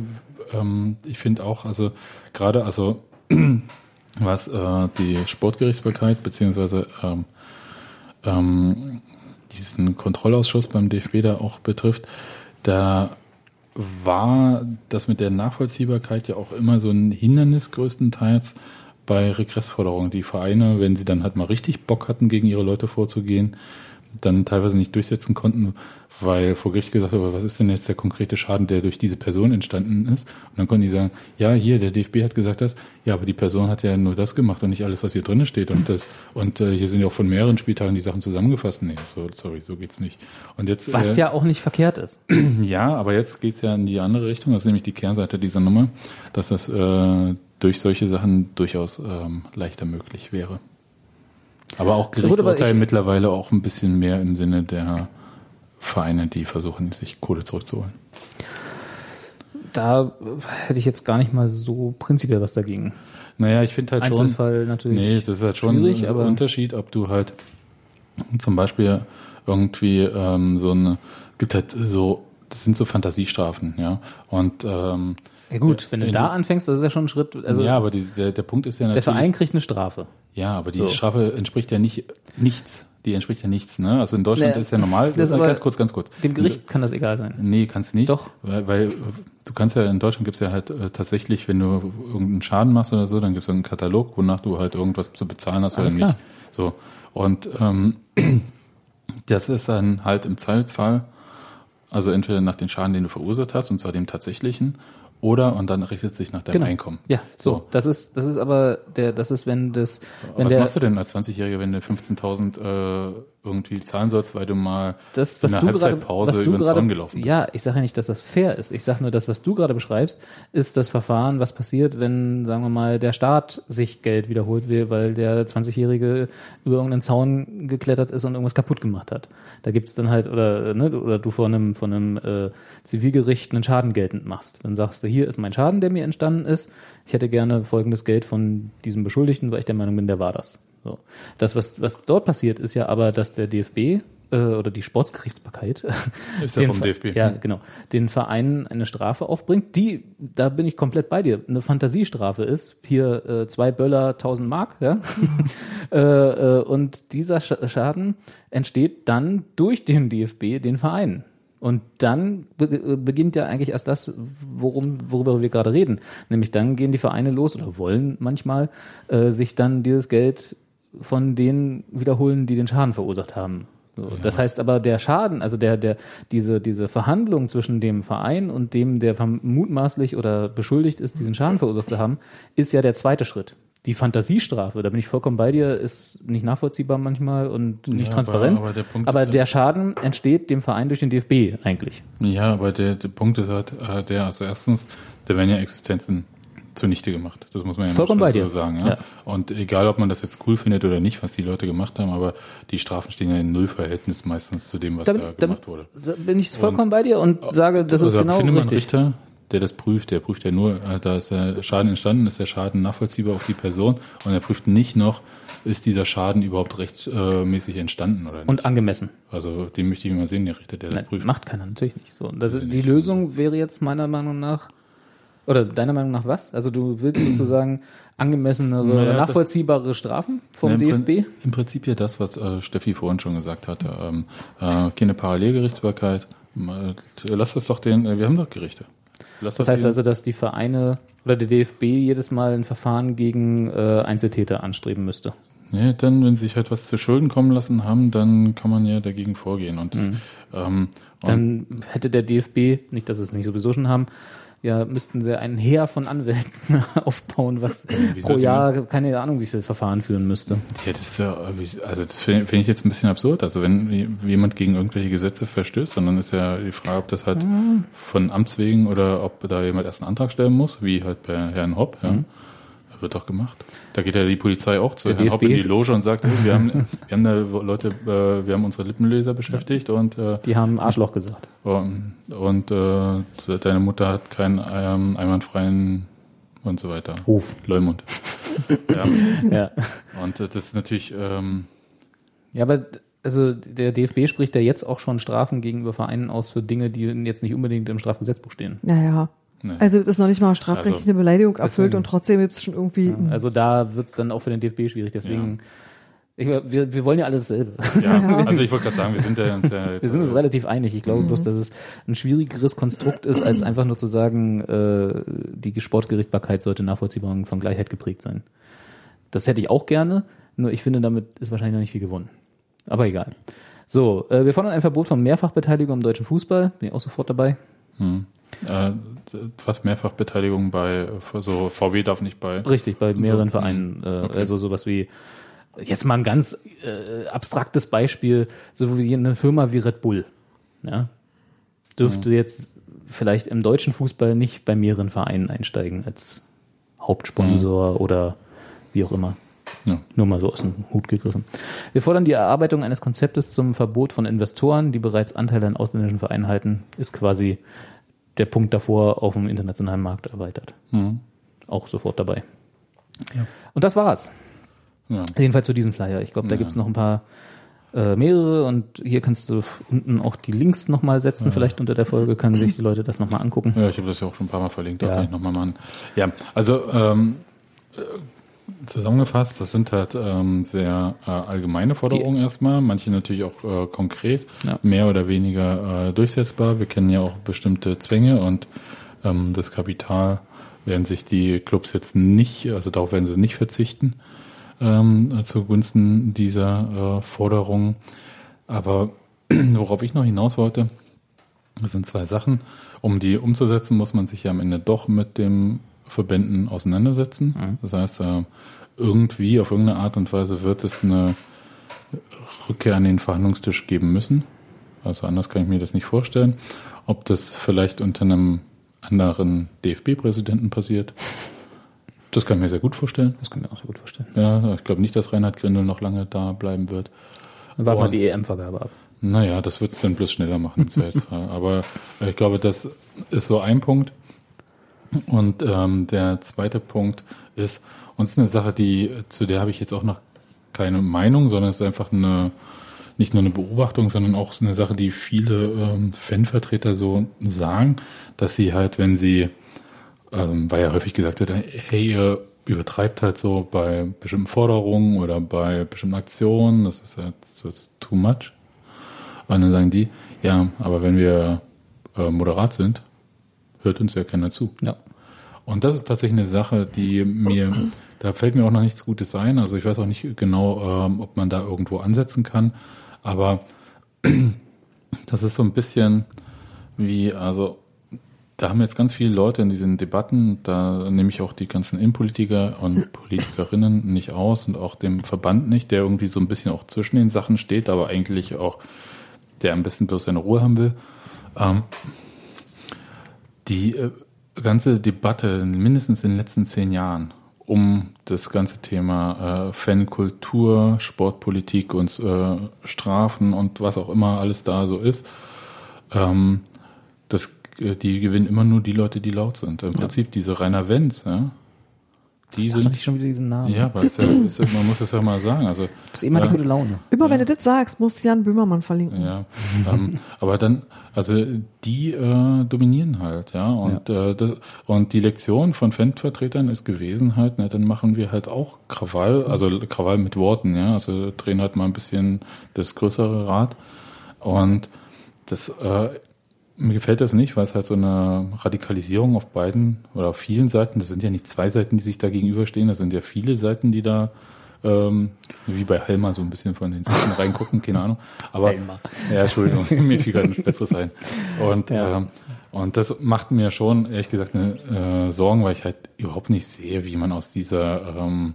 Ähm, ich finde auch, also gerade, also was äh, die Sportgerichtsbarkeit beziehungsweise ähm, ähm, diesen Kontrollausschuss beim DFB da auch betrifft, da war das mit der Nachvollziehbarkeit ja auch immer so ein Hindernis größtenteils bei Regressforderungen. Die Vereine, wenn sie dann halt mal richtig Bock hatten, gegen ihre Leute vorzugehen, dann teilweise nicht durchsetzen konnten, weil vor Gericht gesagt wurde, was ist denn jetzt der konkrete Schaden, der durch diese Person entstanden ist? Und dann konnten die sagen, ja, hier, der DFB hat gesagt das, ja, aber die Person hat ja nur das gemacht und nicht alles, was hier drin steht. Und das, und äh, hier sind ja auch von mehreren Spieltagen die Sachen zusammengefasst. Nee, so, sorry, so geht's nicht. Und jetzt, Was äh, ja auch nicht verkehrt ist. ja, aber jetzt geht's ja in die andere Richtung. Das ist nämlich die Kehrseite dieser Nummer, dass das äh, durch solche Sachen durchaus ähm, leichter möglich wäre. Aber auch Gerichtsurteile ich- mittlerweile auch ein bisschen mehr im Sinne der Vereine, die versuchen, sich Kohle zurückzuholen. Da hätte ich jetzt gar nicht mal so prinzipiell was dagegen. Naja, ich finde halt schon. Einzelfall natürlich. Nee, das ist halt schon ein aber- Unterschied, ob du halt zum Beispiel irgendwie ähm, so eine, gibt halt so, das sind so Fantasiestrafen, ja. Und ähm, Ja gut, wenn du da anfängst, das ist ja schon ein Schritt. Also ja, aber die, der, der Punkt ist ja der natürlich. Verein kriegt eine Strafe. Ja, aber die So. Strafe entspricht ja nicht nichts. die entspricht ja nichts, ne? Also in Deutschland Nee, ist ja normal, das das ganz kurz, ganz kurz. Dem Gericht kann das egal sein. Nee, kannst nicht. Doch. Weil, weil du kannst ja, in Deutschland gibt's ja halt äh, tatsächlich, wenn du irgendeinen Schaden machst oder so, dann gibt's einen Katalog, wonach du halt irgendwas zu bezahlen hast Alles oder klar. nicht. So. Und ähm, das ist dann halt im Zweifelsfall, also entweder nach den Schaden, den du verursacht hast, und zwar dem tatsächlichen, oder und dann richtet sich nach deinem Einkommen. Ja, so. So. Das ist, das ist aber der, das ist, wenn das, wenn Was der, machst du denn als 20-Jähriger, wenn du 15.000 äh, irgendwie zahlen sollst, weil du mal das, in was der du gerade, Halbzeitpause über den Zaun gelaufen bist? ja, ich sage ja nicht, dass das fair ist. Ich sage nur, das, was du gerade beschreibst, ist das Verfahren, was passiert, wenn, sagen wir mal, der Staat sich Geld wiederholt will, weil der 20-Jährige über irgendeinen Zaun geklettert ist und irgendwas kaputt gemacht hat. Da gibt's dann halt, oder, ne, oder du vor einem, von einem äh, Zivilgericht einen Schaden geltend machst. Dann sagst du, hier ist mein Schaden, der mir entstanden ist. Ich hätte gerne folgendes Geld von diesem Beschuldigten, weil ich der Meinung bin, der war das. So. Das, was, was dort passiert, ist ja aber, dass der DFB äh, oder die Sportsgerichtsbarkeit Ist ja den vom DFB. Ja, genau. Den Vereinen eine Strafe aufbringt, die, da bin ich komplett bei dir, eine Fantasiestrafe ist. Hier äh, zwei Böller, 1000 Mark, ja. äh, äh, und dieser Sch Schaden entsteht dann durch den DFB, den Vereinen. Und dann äh, beginnt ja eigentlich erst das, worum, worüber wir gerade reden. Nämlich dann gehen die Vereine los oder wollen manchmal äh, sich dann dieses Geld von denen wiederholen, die den Schaden verursacht haben. So, Das heißt aber, der Schaden, also der, der, diese, diese Verhandlung zwischen dem Verein und dem, der mutmaßlich oder beschuldigt ist, diesen Schaden verursacht zu haben, ist ja der zweite Schritt. Die Fantasiestrafe, da bin ich vollkommen bei dir, ist nicht nachvollziehbar manchmal und nicht Ja, transparent. aber- aber der aber ja- der Schaden entsteht dem Verein durch den DFB eigentlich. Ja, aber der, der Punkt ist halt äh, der, also erstens, da werden ja Existenzen zunichte gemacht. Das muss man ja Vollkommen bei so dir. sagen. Ja? Ja. Und egal, ob man das jetzt cool findet oder nicht, was die Leute gemacht haben, aber die Strafen stehen ja in Nullverhältnis meistens zu dem, was da Damit, gemacht damit, wurde. da bin ich vollkommen bei dir und sage, das ist also genau findet man einen richtig. Richter, der das prüft, der prüft ja nur, äh, da ist der Schaden entstanden, ist der Schaden nachvollziehbar auf die Person und er prüft nicht noch, ist dieser Schaden überhaupt rechtmäßig entstanden oder nicht. Und angemessen. also den möchte ich mal sehen, der Richter, der das Nein, prüft. macht keiner, natürlich nicht. So, und das, die Lösung wäre jetzt meiner Meinung nach, oder deiner Meinung nach was? Also du willst sozusagen angemessenere, Naja, oder das- nachvollziehbare Strafen vom Ja, im DFB? Prin- Im Prinzip ja das, was äh, Steffi vorhin schon gesagt hatte. Ähm, äh, keine Parallelgerichtsbarkeit. Mal- Lass das doch den, äh, wir haben doch Gerichte. Lass Das heißt also, dass die Vereine oder der DFB jedes Mal ein Verfahren gegen äh, Einzeltäter anstreben müsste. Nee, dann, wenn sie sich halt was zu Schulden kommen lassen haben, dann kann man ja dagegen vorgehen. Und, das, ähm, und Dann hätte der DFB, nicht, dass sie es nicht sowieso schon haben, ja, müssten sie ein Heer von Anwälten aufbauen, was Wieso pro Jahr keine Ahnung, wie viel Verfahren führen müsste. ja, das ist ja, wie- also das finde finde ich jetzt ein bisschen absurd. Also wenn jemand gegen irgendwelche Gesetze verstößt, dann ist ja die Frage, ob das halt von Amts wegen oder ob da jemand erst einen Antrag stellen muss, wie halt bei Herrn Hopp, ja. Das wird doch gemacht. Da geht ja die Polizei auch zu Der Herrn Hopp in die Loge und sagt, wir haben, wir haben da Leute, äh, wir haben unsere Lippenleser beschäftigt und äh, Die haben Arschloch gesagt. und, und äh, deine Mutter hat keinen ähm, einwandfreien und so weiter. Hof. Leumund. ja. Ja. Und äh, das ist natürlich, ähm, Ja, aber also der DFB spricht ja jetzt auch schon Strafen gegenüber Vereinen aus für Dinge, die jetzt nicht unbedingt im Strafgesetzbuch stehen. Naja. Ne. Also das ist noch nicht mal strafrechtlich Also, eine Beleidigung erfüllt deswegen- und trotzdem gibt's schon irgendwie. Also da wird's dann auch für den DFB schwierig. Deswegen, ich, wir, wir wollen ja alles dasselbe. ja, also ich wollte gerade sagen, wir sind ja uns ja jetzt, Wir sind uns relativ einig. Ich glaube bloß, dass es ein schwierigeres Konstrukt ist, als einfach nur zu sagen, äh, die Sportgerichtbarkeit sollte nachvollziehbar und von Gleichheit geprägt sein. Das hätte ich auch gerne, nur ich finde, damit ist wahrscheinlich noch nicht viel gewonnen. Aber egal. So, äh, wir fordern ein Verbot von Mehrfachbeteiligung im deutschen Fußball. Bin ich auch sofort dabei. Äh, fast Mehrfachbeteiligung bei so VW darf nicht bei. Richtig, bei mehreren so. Vereinen. Äh, Okay. Also sowas wie, jetzt mal ein ganz äh, abstraktes Beispiel, so wie eine Firma wie Red Bull. Ja? Dürfte jetzt vielleicht im deutschen Fußball nicht bei mehreren Vereinen einsteigen als Hauptsponsor oder wie auch immer. Ja. Nur mal so aus dem Hut gegriffen. Wir fordern die Erarbeitung eines Konzeptes zum Verbot von Investoren, die bereits Anteile an ausländischen Vereinen halten, ist quasi der Punkt davor auf dem internationalen Markt erweitert. Mhm. Auch sofort dabei. Und das war's. Ja. Jedenfalls für diesen Flyer. Ich glaube, da Ja. gibt's noch ein paar äh, mehrere und hier kannst du unten auch die Links nochmal setzen. Vielleicht unter der Folge können sich die Leute das nochmal angucken. Ja, ich habe das ja auch schon ein paar Mal verlinkt, da Ja. kann ich nochmal machen. Ja, also ähm, äh, Zusammengefasst, das sind halt ähm, sehr äh, allgemeine Forderungen erstmal, manche natürlich auch äh, konkret, Ja. mehr oder weniger äh, durchsetzbar. Wir kennen ja auch bestimmte Zwänge und ähm, das Kapital werden sich die Clubs jetzt nicht, also darauf werden sie nicht verzichten ähm, zugunsten dieser äh, Forderungen. Aber worauf ich noch hinaus wollte, das sind zwei Sachen. Um die umzusetzen, muss man sich ja am Ende doch mit den Verbänden auseinandersetzen. Das heißt, äh, irgendwie auf irgendeine Art und Weise wird es eine Rückkehr an den Verhandlungstisch geben müssen. Also anders kann ich mir das nicht vorstellen. Ob das vielleicht unter einem anderen DFB-Präsidenten passiert, das kann ich mir sehr gut vorstellen. Das kann ich mir auch sehr gut vorstellen. Ja, ich glaube nicht, dass Reinhard Grindel noch lange da bleiben wird. Dann warten wir die EM-Vergabe ab. Naja, das wird es dann bloß schneller machen im Zweifelsfall. Aber ich glaube, das ist so ein Punkt. Und ähm, der zweite Punkt ist, und es ist eine Sache, die, zu der habe ich jetzt auch noch keine Meinung, sondern es ist einfach eine, nicht nur eine Beobachtung, sondern auch eine Sache, die viele ähm, Fanvertreter so sagen, dass sie halt, wenn sie, ähm, weil ja häufig gesagt wird, hey, ihr übertreibt halt so bei bestimmten Forderungen oder bei bestimmten Aktionen, das ist halt so ist too much. Und dann sagen die, ja, aber wenn wir äh, moderat sind, hört uns ja keiner zu. Ja. Und das ist tatsächlich eine Sache, die mir, da fällt mir auch noch nichts Gutes ein. Also ich weiß auch nicht genau, ähm, ob man da irgendwo ansetzen kann. Aber das ist so ein bisschen wie, also da haben jetzt ganz viele Leute in diesen Debatten, da nehme ich auch die ganzen Innenpolitiker und Politikerinnen nicht aus und auch dem Verband nicht, der irgendwie so ein bisschen auch zwischen den Sachen steht, aber eigentlich auch, der am besten bloß seine Ruhe haben will. Ähm, die äh, ganze Debatte, mindestens in den letzten zehn Jahren, um das ganze Thema äh, Fankultur, Sportpolitik und äh, Strafen und was auch immer alles da so ist, ähm, das, äh, die gewinnen immer nur die Leute, die laut sind. Im Prinzip diese Rainer Wenz, ja, die Sag sind, nicht schon wieder diesen Namen. ja, aber ist ja, ist, ja- man muss es ja mal sagen. Also Du bist immer die Ja. gute Laune. Immer wenn du das sagst, musst du Jan Böhmermann verlinken. Ja, ähm, aber dann, also die äh, dominieren halt, ja, und Äh, das, und die Lektion von Fanvertretern ist gewesen halt, ne, dann machen wir halt auch Krawall, also Krawall mit Worten, ja, also drehen halt mal ein bisschen das größere Rad. Und das äh, mir gefällt das nicht, weil es halt so eine Radikalisierung auf beiden oder auf vielen Seiten, das sind ja nicht zwei Seiten, die sich da gegenüberstehen, das sind ja viele Seiten, die da ähm, wie bei Helmer so ein bisschen von den Seiten reingucken, keine Ahnung. Aber Helmer. ja, Entschuldigung, mir fiel gerade nichts Besseres ein. Und Ja. ähm, und das macht mir schon ehrlich gesagt eine äh, Sorgen, weil ich halt überhaupt nicht sehe, wie man aus dieser ähm,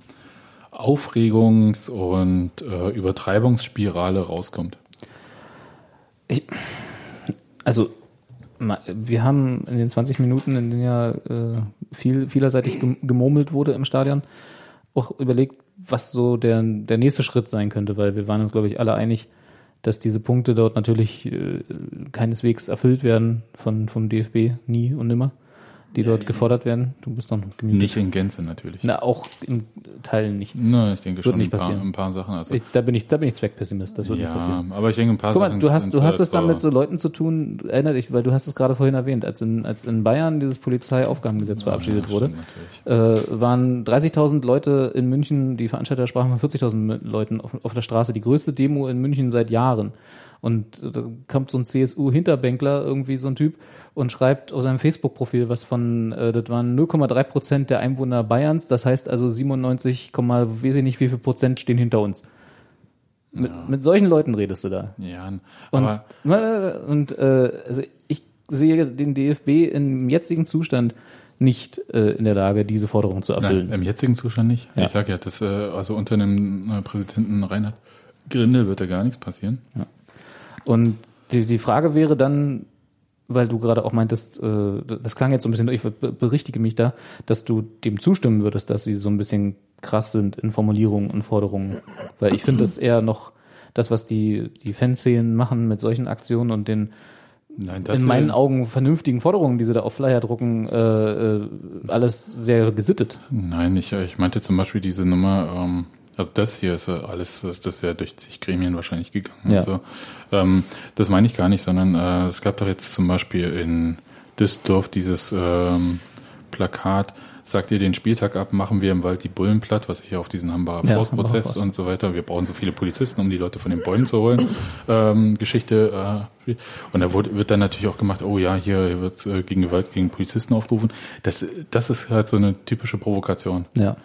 Aufregungs- und äh, Übertreibungsspirale rauskommt. Ich, also, wir haben in den 20 Minuten, in denen ja äh, viel, vielerseitig gem- gemurmelt wurde im Stadion, auch überlegt, was so der, der nächste Schritt sein könnte, weil wir waren uns, glaube ich, alle einig, dass diese Punkte dort natürlich äh, keineswegs erfüllt werden von, vom DFB, nie und nimmer, die dort gefordert werden. Du bist doch noch gemütlich. Nicht in Gänze natürlich. Na, auch in Teilen nicht. Na, ich denke Wird schon nicht ein paar, ein paar Sachen. Also, Ich, da bin ich, da bin ich Zweckpessimist. Das wird nicht passieren. ja, aber ich denke ein paar Guck mal, Sachen. du hast, du hast halt es dann mit so Leuten zu tun, erinnere dich, weil du hast es gerade vorhin erwähnt, als in, als in Bayern dieses Polizeiaufgabengesetz verabschiedet Ja, wurde, äh, waren 30.000 Leute in München, die Veranstalter sprachen von 40.000 Leuten auf, auf der Straße, die größte Demo in München seit Jahren. Und da kommt so ein CSU-Hinterbänkler, irgendwie so ein Typ, und schreibt auf seinem Facebook-Profil was von, äh, das waren 0,3 Prozent der Einwohner Bayerns, das heißt also 97, weiß ich nicht wie viel Prozent stehen hinter uns. Mit, mit solchen Leuten redest du da. Ja, Und, aber und äh, also ich sehe den DFB im jetzigen Zustand nicht äh, in der Lage, diese Forderung zu erfüllen. Nein, im jetzigen Zustand nicht. Ja. Ich sag ja, das, äh, also unter dem äh, Präsidenten Reinhard Grindel wird da gar nichts passieren. Und die, die Frage wäre dann, weil du gerade auch meintest, äh, das klang jetzt so ein bisschen, ich be- berichtige mich da, dass du dem zustimmen würdest, dass sie so ein bisschen krass sind in Formulierungen und Forderungen. Weil ich finde das eher noch das, was die, die Fanszenen machen mit solchen Aktionen und den Nein, in meinen Augen vernünftigen Forderungen, die sie da auf Flyer drucken, äh, äh, alles sehr gesittet. Nein, ich, ich meinte zum Beispiel diese Nummer, ähm, also das hier ist alles, das ist ja durch zig Gremien wahrscheinlich gegangen. Ja. So. ähm, das meine ich gar nicht, sondern äh, es gab doch jetzt zum Beispiel in Düsseldorf dieses ähm, Plakat, sagt ihr den Spieltag ab, machen wir im Wald die Bullen platt, was ich ja auf diesen Hambacher Ja, Forstprozess und so weiter. Wir brauchen so viele Polizisten, um die Leute von den Bäumen zu holen. ähm, Geschichte. Äh, und da wurde, wird dann natürlich auch gemacht, oh ja, hier, hier wird äh, gegen Gewalt gegen Polizisten aufgerufen. Das, das ist halt so eine typische Provokation. Ja.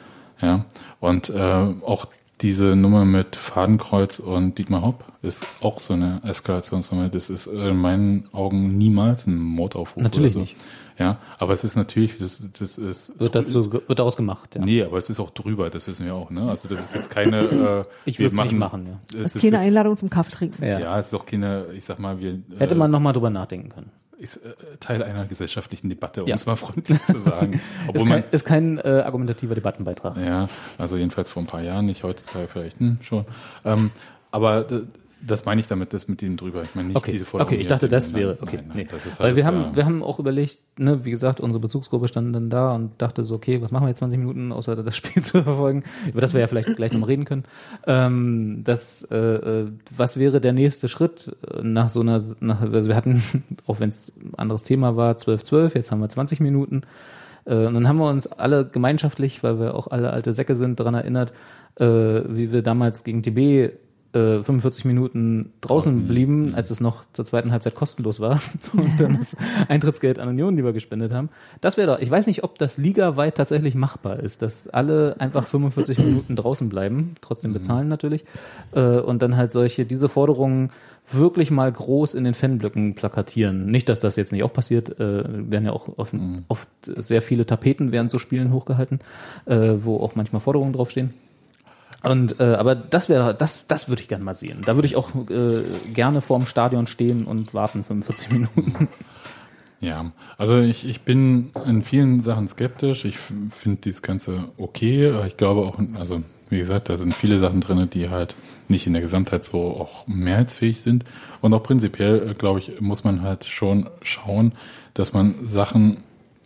Ja. Und äh, auch diese Nummer mit Fadenkreuz und Dietmar Hopp ist auch so eine Eskalationsnummer. Das ist in meinen Augen niemals ein Mordaufruf. Natürlich oder so. nicht. Ja, aber es ist natürlich, das, das ist. Wird, dazu, wird daraus gemacht, ja. Nee, aber es ist auch drüber, das wissen wir auch, ne? Also das ist jetzt keine. Äh, Ich würde es nicht machen, ja. Es Das ist keine Einladung zum Kaffee trinken. ja. Ja, es ist auch keine, ich sag mal, wir. Hätte äh, man nochmal drüber nachdenken können. Ist äh, Teil einer gesellschaftlichen Debatte, um Ja. es mal freundlich zu sagen. Obwohl Ist man, kein, ist kein äh, argumentativer Debattenbeitrag. Ja, also jedenfalls vor ein paar Jahren, nicht heutzutage vielleicht hm, schon. Ähm, aber d- das meine ich damit, das mit dem drüber. Ich meine nicht Okay, diese Forderung. okay, ich dachte, das nein, wäre, okay, Nein, nee. das ist Weil wir haben, wir haben auch überlegt, ne, wie gesagt, unsere Bezugsgruppe stand dann da und dachte so, okay, was machen wir jetzt 20 Minuten, außer das Spiel zu verfolgen, über das wir ja vielleicht gleich noch reden können. Ähm, das, äh, äh, was wäre der nächste Schritt äh, nach so einer, nach, also wir hatten, auch wenn es ein anderes Thema war, 12, 12, jetzt haben wir 20 Minuten. Äh, und dann haben wir uns alle gemeinschaftlich, weil wir auch alle alte Säcke sind, daran erinnert, äh, wie wir damals gegen TB äh, 45 Minuten draußen blieben, als es noch zur zweiten Halbzeit kostenlos war und dann das Eintrittsgeld an Union lieber gespendet haben. Das wäre doch, ich weiß nicht, ob das ligaweit tatsächlich machbar ist, dass alle einfach 45 Minuten draußen bleiben, trotzdem bezahlen natürlich, äh, und dann halt solche, diese Forderungen wirklich mal groß in den Fanblöcken plakatieren. Nicht, dass das jetzt nicht auch passiert, äh, werden ja auch oft, oft sehr viele Tapeten während so Spielen hochgehalten, äh, wo auch manchmal Forderungen draufstehen. Und äh, aber das wäre das das würde ich gerne mal sehen. Da würde ich auch äh, gerne vorm Stadion stehen und warten 45 Minuten. Ja, also ich, ich bin in vielen Sachen skeptisch. Ich finde dieses Ganze okay. Ich glaube auch, also wie gesagt, da sind viele Sachen drin, die halt nicht in der Gesamtheit so auch mehrheitsfähig sind. Und auch prinzipiell, äh, glaube ich, muss man halt schon schauen, dass man Sachen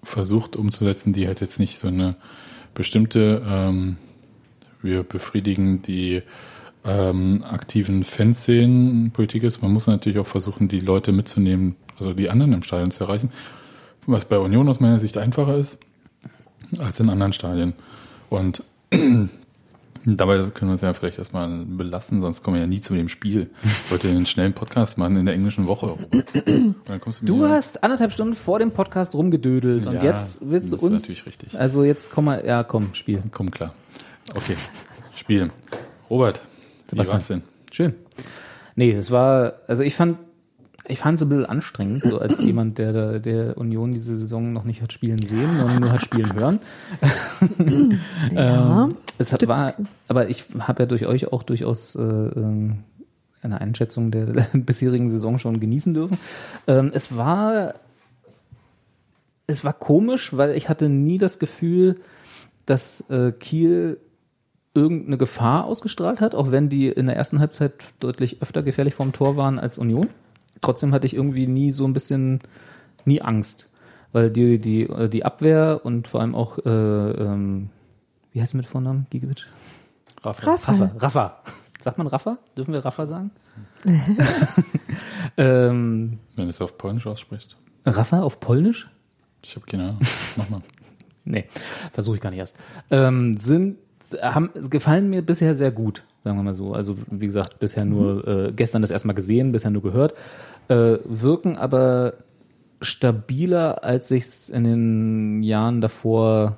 versucht umzusetzen, die halt jetzt nicht so eine bestimmte, ähm, wir befriedigen die ähm, aktiven Fanszenen Politik ist. Man muss natürlich auch versuchen, die Leute mitzunehmen, also die anderen im Stadion zu erreichen, was bei Union aus meiner Sicht einfacher ist als in anderen Stadien. Und dabei können wir uns ja vielleicht erstmal belassen, sonst kommen wir ja nie zu dem Spiel. Ich wollte einen schnellen Podcast machen in der englischen Woche. Und Du mir- hast anderthalb Stunden vor dem Podcast rumgedödelt und Ja, jetzt willst du das ist uns natürlich richtig. Also jetzt komm mal, ja, komm, Spiel. Komm klar. Okay, Spiel. Robert, wie Sebastian. war's denn? Schön. Nee, es war, also ich fand, ich fand es ein bisschen anstrengend, so als jemand, der der- der Union diese Saison noch nicht hat spielen sehen, sondern nur hat spielen hören. Ja. Ähm, es hat, war, aber ich habe ja durch euch auch durchaus äh, ähm, eine Einschätzung der, der bisherigen Saison schon genießen dürfen. Ähm, es war, es war komisch, weil ich hatte nie das Gefühl, dass äh, Kiel irgendeine Gefahr ausgestrahlt hat, auch wenn die in der ersten Halbzeit deutlich öfter gefährlich vorm Tor waren als Union. Trotzdem hatte ich irgendwie nie so ein bisschen, nie Angst, weil die, die, äh, die Abwehr und vor allem auch, äh, ähm, wie heißt sie mit Vornamen? Rafa. Rafa. Rafa. Rafa. Sagt man Rafa? Dürfen wir Rafa sagen? ähm, Wenn du es auf Polnisch aussprichst. Rafa auf Polnisch? Ich habe keine Ahnung. Mach mal. Nee, versuche ich gar nicht erst. Ähm, sind, haben, gefallen mir bisher sehr gut, sagen wir mal so. Also, wie gesagt, bisher nur, äh, gestern das erstmal gesehen, bisher nur gehört. Äh, wirken aber stabiler, als ich es in den Jahren davor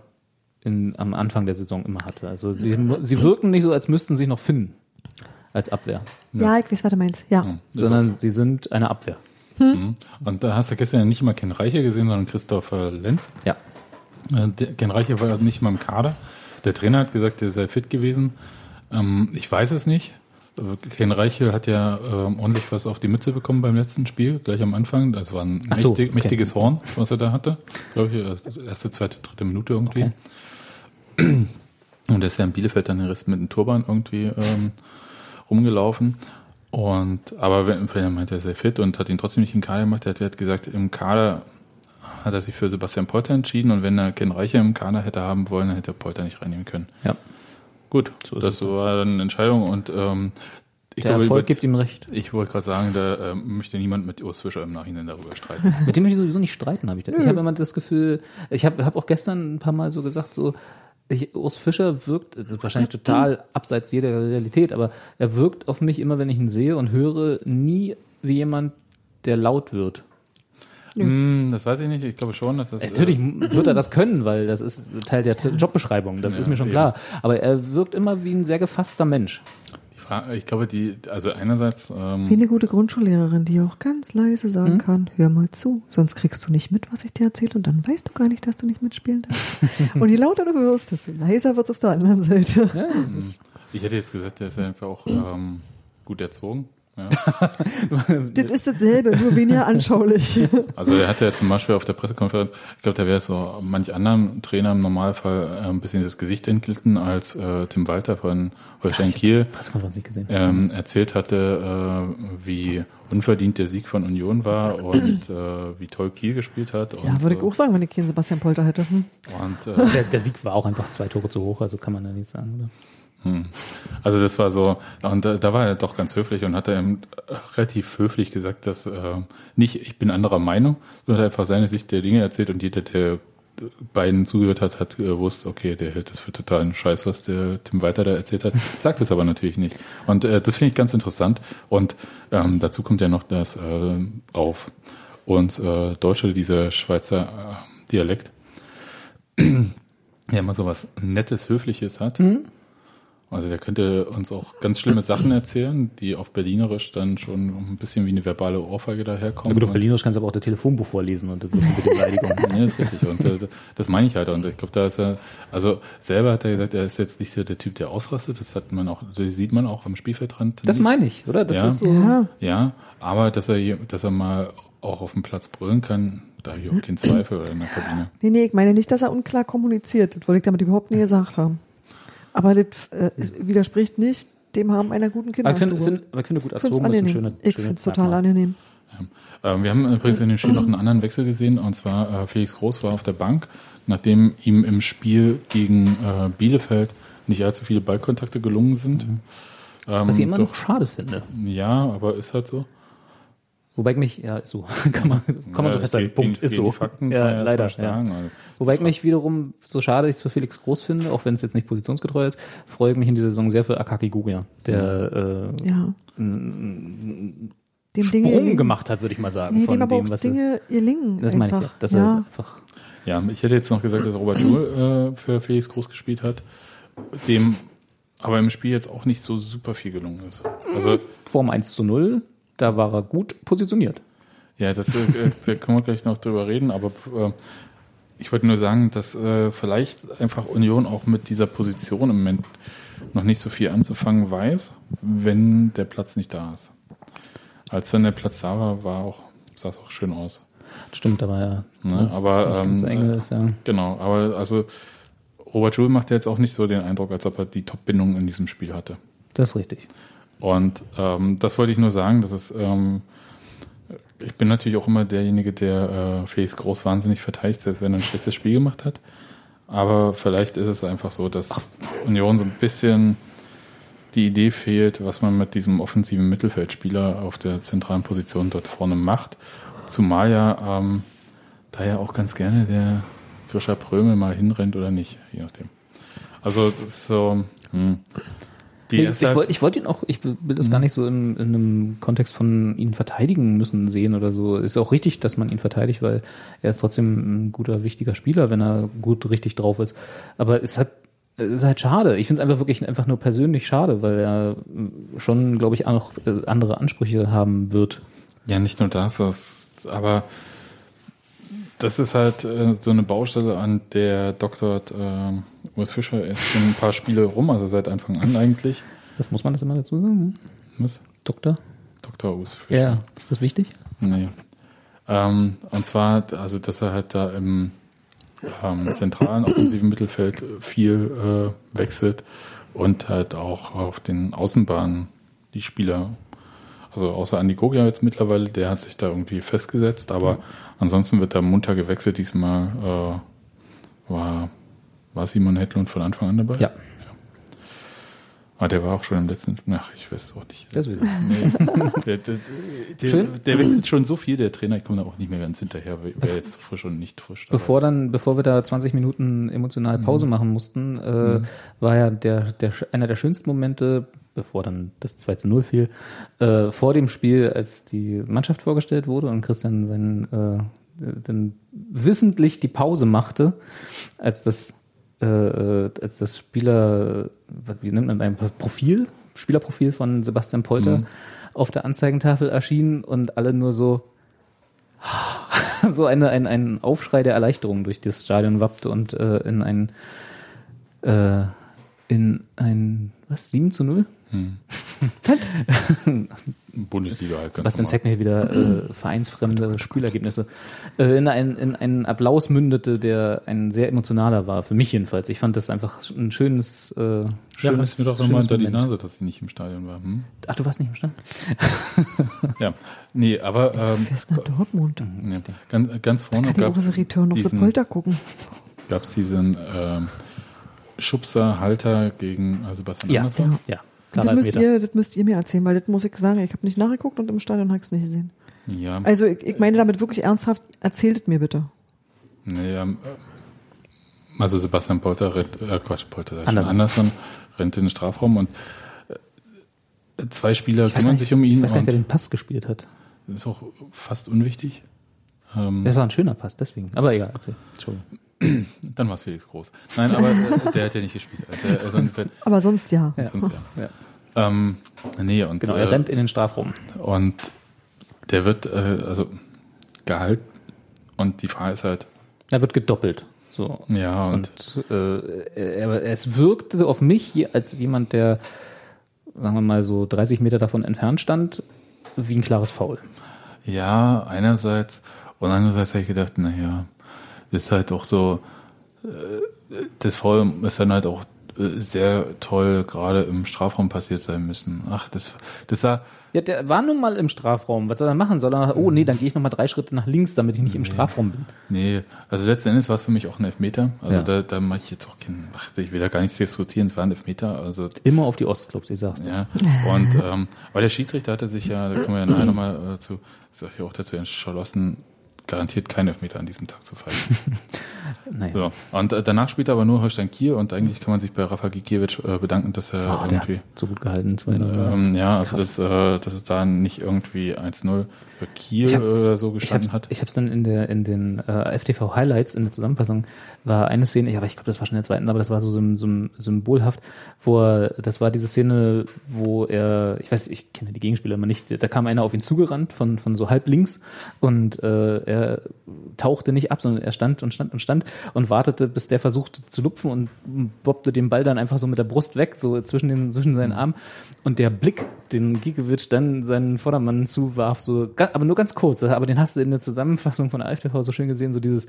in, am Anfang der Saison immer hatte. Also, sie, sie wirken nicht so, als müssten sie sich noch finden. Als Abwehr. Ja, ich weiß, was du meinst. Ja. Sondern sie sind eine Abwehr. Und da hast du gestern ja nicht mal Ken Reiche gesehen, sondern Christopher Lenz. Ja. Äh, Ken Reiche war nicht mal im Kader. Der Trainer hat gesagt, er sei fit gewesen. Ähm, ich weiß es nicht. Ken Reiche hat ja ähm, ordentlich was auf die Mütze bekommen beim letzten Spiel, gleich am Anfang. Das war ein so, mächtig, okay. mächtiges Horn, was er da hatte. Glaube ich, äh, erste, zweite, dritte Minute irgendwie. Und der ist ja in Bielefeld dann den Rest mit dem Turban irgendwie ähm, rumgelaufen. Und aber wenn, wenn er meinte, er sei fit und hat ihn trotzdem nicht in den Kader gemacht, er hat, er hat gesagt, im Kader hat er sich für Sebastian Polter entschieden und wenn er Ken Reicher im Kader hätte haben wollen, dann hätte er Polter nicht reinnehmen können. Ja. Gut, So das dann. war dann eine Entscheidung und ähm, Ich Der glaube, Erfolg gibt ihm recht. Ich wollte gerade sagen, da äh, möchte niemand mit Urs Fischer im Nachhinein darüber streiten. Mit dem möchte ich sowieso nicht streiten, habe ich. Das. Ich habe immer das Gefühl, ich habe hab auch gestern ein paar Mal so gesagt, so ich, Urs Fischer wirkt, das ist wahrscheinlich total abseits jeder Realität, aber er wirkt auf mich immer, wenn ich ihn sehe und höre, nie wie jemand, der laut wird. Hm, das weiß ich nicht. Ich glaube schon, dass das. Natürlich Äh, wird er das können, weil das ist Teil der Jobbeschreibung, das Ja, ist mir schon eben. klar. Aber er wirkt immer wie ein sehr gefasster Mensch. die Frage, ich glaube, die, also einerseits, ähm, Wie eine gute Grundschullehrerin, die auch ganz leise Hm? sagen kann, hör mal zu, sonst kriegst du nicht mit, was ich dir erzähle und dann weißt du gar nicht, dass du nicht mitspielen darfst. und je lauter du wirst, desto leiser wird's auf der anderen Seite. Ja, ich hätte jetzt gesagt, der ist einfach auch ähm, gut erzogen. Ja. Das ist dasselbe, nur weniger anschaulich. Also er hatte ja zum Beispiel auf der Pressekonferenz, ich glaube, da wäre so manch anderen Trainer im Normalfall äh, ein bisschen das Gesicht entglitten, als äh, Tim Walter von Holstein Kiel Pressekonferenz nicht gesehen. ähm, erzählt hatte, äh, wie unverdient der Sieg von Union war und äh, wie toll Kiel gespielt hat. Und, ja, würde ich äh, auch sagen, wenn ich hier einen Sebastian Polter hätte. Hm. Und, äh, Der, der Sieg war auch einfach zwei Tore zu hoch, also kann man da nicht sagen. Oder? Hm. Also das war so, und da, da war er doch ganz höflich und hat er relativ höflich gesagt, dass äh, nicht, ich bin anderer Meinung, sondern hat einfach seine Sicht der Dinge erzählt und jeder, der beiden zugehört hat, hat gewusst, okay, der hält das für totalen Scheiß, was der Tim Weiter da erzählt hat, sagt es aber natürlich nicht. Und äh, das finde ich ganz interessant. Und ähm, dazu kommt ja noch das äh, auf uns äh, Deutsche, dieser Schweizer äh, Dialekt, der immer so was Nettes, Höfliches hat. Also der könnte uns auch ganz schlimme Sachen erzählen, die auf Berlinerisch dann schon ein bisschen wie eine verbale Ohrfeige daherkommen. gut, auf Und- Berlinerisch kannst du aber auch das Telefonbuch vorlesen und das wird eine Beleidigung. Ja, ist richtig. Und äh, das meine ich halt. Und ich glaube, da ist er, also selber hat er gesagt, er ist jetzt nicht so der Typ, der ausrastet. Das hat man auch, das sieht man auch am Spielfeldrand. Das nicht. meine ich, oder? Das Ja. ist so. Ja, Ja, aber dass er, je- dass er mal auch auf dem Platz brüllen kann, da habe ich auch keinen Zweifel oder in der Kabine. nee, nee, ich meine nicht, dass er unklar kommuniziert. Das wollte ich damit überhaupt nie gesagt haben. Aber das äh, widerspricht nicht dem Haben einer guten Aber ich finde, Kinderstube. find, finde gut erzogen ist ein schöner, ich finde es total angenehm. Ähm, wir haben übrigens in dem Spiel noch einen anderen Wechsel gesehen, und zwar äh, Felix Groß war auf der Bank, nachdem ihm im Spiel gegen äh, Bielefeld nicht allzu viele Ballkontakte gelungen sind. Ähm, Mhm. Was ich immer doch, noch schade finde. ja, aber ist halt so. Wobei ich mich, ja, ist so, kann man, kann man Ja, so festhalten. gegen- Punkt, gegen ist so. Fakten ja, leider. sagen, Ja. also. Wobei ich mich wiederum, so schade ich es für Felix Groß finde, auch wenn es jetzt nicht positionsgetreu ist, freue ich mich in dieser Saison sehr für Akaki Gugia, der äh, Ja. einen Dem Sprung gelingen. gemacht hat, würde ich mal sagen, Nee, von dem aber dem, auch was Dinge gelingen. er, das meine ich ja, einfach. dass er ja. einfach Ja, ich hätte jetzt noch gesagt, dass Robert Joule äh, für Felix Groß gespielt hat, dem aber im Spiel jetzt auch nicht so super viel gelungen ist. Also Form 1 zu 0, da war er gut positioniert. Ja, das äh, da können wir gleich noch drüber reden, aber äh, ich wollte nur sagen, dass äh, vielleicht einfach Union auch mit dieser Position im Moment noch nicht so viel anzufangen weiß, wenn der Platz nicht da ist. Als dann der Platz da war, war auch, sah es auch schön aus. Stimmt, aber ja. Ne, aber, so ähm, eng ist, ja. Genau, aber also Robert Joule macht ja jetzt auch nicht so den Eindruck, als ob er die Top-Bindung in diesem Spiel hatte. Das ist richtig. Und ähm, das wollte ich nur sagen, dass es, ähm, ich bin natürlich auch immer derjenige, der äh, Felix Groß wahnsinnig verteidigt, selbst wenn er ein schlechtes Spiel gemacht hat. Aber vielleicht ist es einfach so, dass Union so ein bisschen die Idee fehlt, was man mit diesem offensiven Mittelfeldspieler auf der zentralen Position dort vorne macht. Zumal ja ähm, da ja auch ganz gerne der Fischer Prömel mal hinrennt oder nicht, je nachdem. Also so, hm. Die Ich, ich wollte ich wollt ihn auch, ich will das gar nicht so in, in einem Kontext von ihn verteidigen müssen sehen oder so. Ist auch richtig, dass man ihn verteidigt, weil er ist trotzdem ein guter, wichtiger Spieler, wenn er gut richtig drauf ist. Aber es hat es ist halt schade. Ich finde es einfach wirklich einfach nur persönlich schade, weil er schon, glaube ich, auch noch andere Ansprüche haben wird. Ja, nicht nur das, das aber das ist halt äh, so eine Baustelle, an der Dr. Äh, Urs Fischer ist schon ein paar Spiele rum, also seit Anfang an eigentlich. Das muss man das immer dazu sagen? Was? Doktor? Dr. Urs Fischer. Ja. Ist das wichtig? Nee. Ähm, und zwar, also dass er halt da im ähm, zentralen offensiven Mittelfeld viel äh, wechselt und halt auch auf den Außenbahnen die Spieler, also außer Andi Gogia jetzt mittlerweile, der hat sich da irgendwie festgesetzt, aber ansonsten wird da munter gewechselt. Diesmal äh, war, war Simon Hedlund von Anfang an dabei. Ja. Ah, der war auch schon im letzten. Ach, ich weiß es auch nicht. Das der, der, der, der wechselt schon so viel, der Trainer, ich komme da auch nicht mehr ganz hinterher, wer jetzt frisch und nicht frisch Bevor dann, bevor wir da 20 Minuten emotional Pause machen mussten, äh, war ja der, der einer der schönsten Momente, bevor dann das 2 zu 0 fiel, äh, vor dem Spiel, als die Mannschaft vorgestellt wurde und Christian sein, äh, dann wissentlich die Pause machte, als das äh, äh, als das Spieler, wie nennt man ein Profil, Spielerprofil von Sebastian Polter auf der Anzeigentafel erschien und alle nur so so eine, ein, ein Aufschrei der Erleichterung durch das Stadion wappte und äh, in ein äh, in ein was 7 zu 0? Bundesliga halt ganz Sebastian zeigt mir hier wieder äh, vereinsfremde Spielergebnisse. Äh, in, ein, in einen Applaus mündete, der ein sehr emotionaler war, für mich jedenfalls. Ich fand das einfach ein schönes, äh, Ja, schönes, hast mir doch immer unter die. Nase, dass sie nicht im Stadion war. Hm? Ach, du warst nicht im Stand? Ja, nee, aber ähm, Wer ist nach Dortmund? ja, ganz, ganz vorne Kann die gab auch so Return of the diesen, Polter gucken. gab's diesen ähm, Schubser Halter gegen äh, Sebastian Ja, Andersson. ja. Das müsst, ihr, das müsst ihr mir erzählen, weil das muss ich sagen, ich habe nicht nachgeguckt und im Stadion habe ich es nicht gesehen. Ja, Also ich, ich meine damit wirklich ernsthaft, erzählt es mir bitte. nee, ähm, also Sebastian Polter rennt, äh, Quatsch, Polter, sag ich schon, Andersson. Andersson rennt in den Strafraum und äh, zwei Spieler kümmern nicht, sich um ihn ich weiß gar nicht, wer den Pass gespielt hat. das ist auch fast unwichtig. Ähm, Das war ein schöner Pass, deswegen. Aber egal, erzähl. Entschuldigung. Dann war es Felix Groß. Nein, aber äh, der hat ja nicht gespielt. Also, sonst, wird- Aber sonst ja. Ja. sonst ja. Ja. Ähm, nee, und, Genau, äh, er rennt in den Strafraum. und der wird äh, also gehalten und die Frage ist halt, Er wird gedoppelt. So. ja, und, Und äh, es wirkte auf mich als jemand, der, sagen wir mal, so 30 Meter davon entfernt stand, wie ein klares Foul. ja, einerseits und andererseits habe ich gedacht, naja, ist halt auch so, äh, das Foul ist dann halt auch äh, sehr toll gerade im Strafraum passiert sein müssen. Ach, das, das sah, Ja, der war nun mal im Strafraum. Was soll er machen? Soll er, oh nee, dann gehe ich noch mal drei Schritte nach links, damit ich nicht im Strafraum bin. Nee, also letzten Endes war es für mich auch ein Elfmeter. Also Ja. da, da mache ich jetzt auch keinen, ach, ich will da gar nichts diskutieren, es war ein Elfmeter. Also Immer auf die Ostclubs, ich sag's ja. Und ähm, aber der Schiedsrichter hatte sich ja, da kommen wir ja nachher nochmal äh, zu, sag ich auch dazu entschlossen, garantiert keinen Elfmeter an diesem Tag zu pfeifen. Naja. So. Und äh, danach spielt er aber nur Holstein Kiel und eigentlich kann man sich bei Rafa Gikiewicz äh, bedanken, dass er Oh, irgendwie so gut gehalten. zwei ähm, ja, also dass, äh, dass es da nicht irgendwie 1-0 für Kiel Ich hab- oder so Ich gestanden hab's, hat. ich hab's dann in der in den äh, FTV Highlights in der Zusammenfassung war eine Szene, ja, aber ich glaube, das war schon in der zweiten, aber das war so, sym- sym- symbolhaft, wo er, das war diese Szene, wo er, ich weiß, ich kenne die Gegenspieler immer nicht, da kam einer auf ihn zugerannt von von so halb links und äh, er tauchte nicht ab, sondern er stand und stand und stand und wartete, bis der versuchte zu lupfen und bobbte den Ball dann einfach so mit der Brust weg, so zwischen den zwischen seinen Armen und der Blick, den Giekewitsch dann seinen Vordermann zuwarf, so, aber nur ganz kurz, aber den hast du in der Zusammenfassung von AfTV so schön gesehen, so dieses,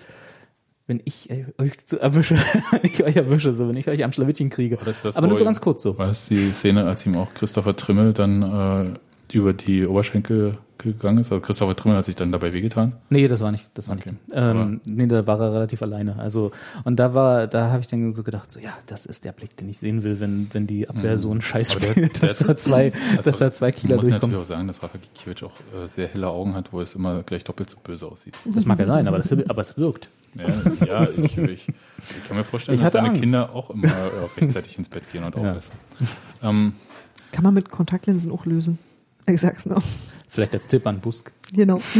wenn ich äh, euch zu erwische, wenn ich euch erwische, so, wenn ich euch am Schlawittchen kriege. Das, aber nur so ganz kurz so. War das die Szene, als ihm auch Christopher Trimmel dann äh, über die Oberschenkel gegangen ist? Also Christopher Trimmel hat sich dann dabei wehgetan. Nee, das war nicht, das war Okay. nicht. Ähm, nee, da war er relativ alleine. Also, und da war, da habe ich dann so gedacht, so, ja, das ist der Blick, den ich sehen will, wenn, wenn die Abwehr so einen Scheiß Mhm. Der- spielt, dass der- da zwei, Also, dass da zwei Kieler Man muss durchkommen. natürlich auch sagen, dass Rafa Gikiewicz auch äh, sehr helle Augen hat, wo es immer gleich doppelt so böse aussieht. Das mag ja sein, aber, das, aber es wirkt. Ja, ja ich, ich, ich kann mir vorstellen, Ich dass seine Angst. Kinder auch immer äh, rechtzeitig ins Bett gehen und Ja. aufessen. Ähm, Kann man mit Kontaktlinsen auch lösen. Ich sag's noch. Vielleicht als Tipp an Busk. Genau.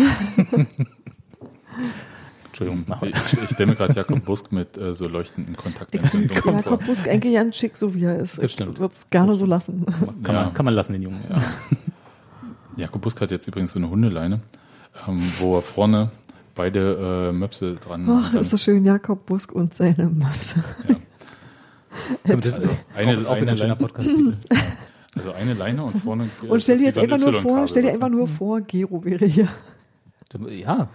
Entschuldigung, mach ich ich stelle mir gerade Jakob Busk mit äh, so leuchtenden Kontaktlinsen vor. Jakob Busk eigentlich ganz schick, so wie er ist. Das stimmt. Ich würde es gerne so lassen. Kann, Ja. man, kann man lassen, den Jungen. Ja. Jakob Busk hat jetzt übrigens so eine Hundeleine, ähm, wo er vorne beide äh, Möpse dran Ach, kann. ist so schön, Jakob Busk und seine Möpse. Also eine, auch, auch wieder eine ein schöner Leine, Podcast-Titel. Also eine Leine und vorne. Und stell dir jetzt einfach nur vor, stell dir einfach nur vor, Gero wäre hier. Ja,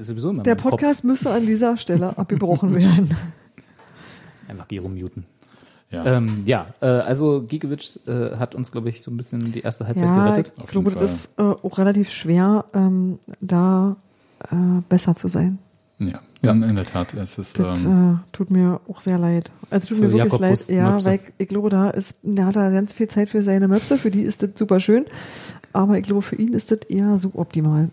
sowieso immer. Der mein Kopf. Podcast müsste an dieser Stelle abgebrochen werden. Einfach Gero muten. Ja, Ähm, ja, äh, also Giekewitsch äh, hat uns, glaube ich, so ein bisschen die erste Halbzeit Ja, gerettet. ich glaube, das ist äh, auch relativ schwer, ähm, da äh, besser zu sein. ja. Ja, in, der Tat. Es ist, Das ähm, äh, tut mir auch sehr leid. Also tut mir wirklich Jakob leid. Ja, Möpse. weil ich, ich glaube, da ist, da hat er ganz viel Zeit für seine Möpse, für die ist das super schön. Aber ich glaube, für ihn ist das eher suboptimal.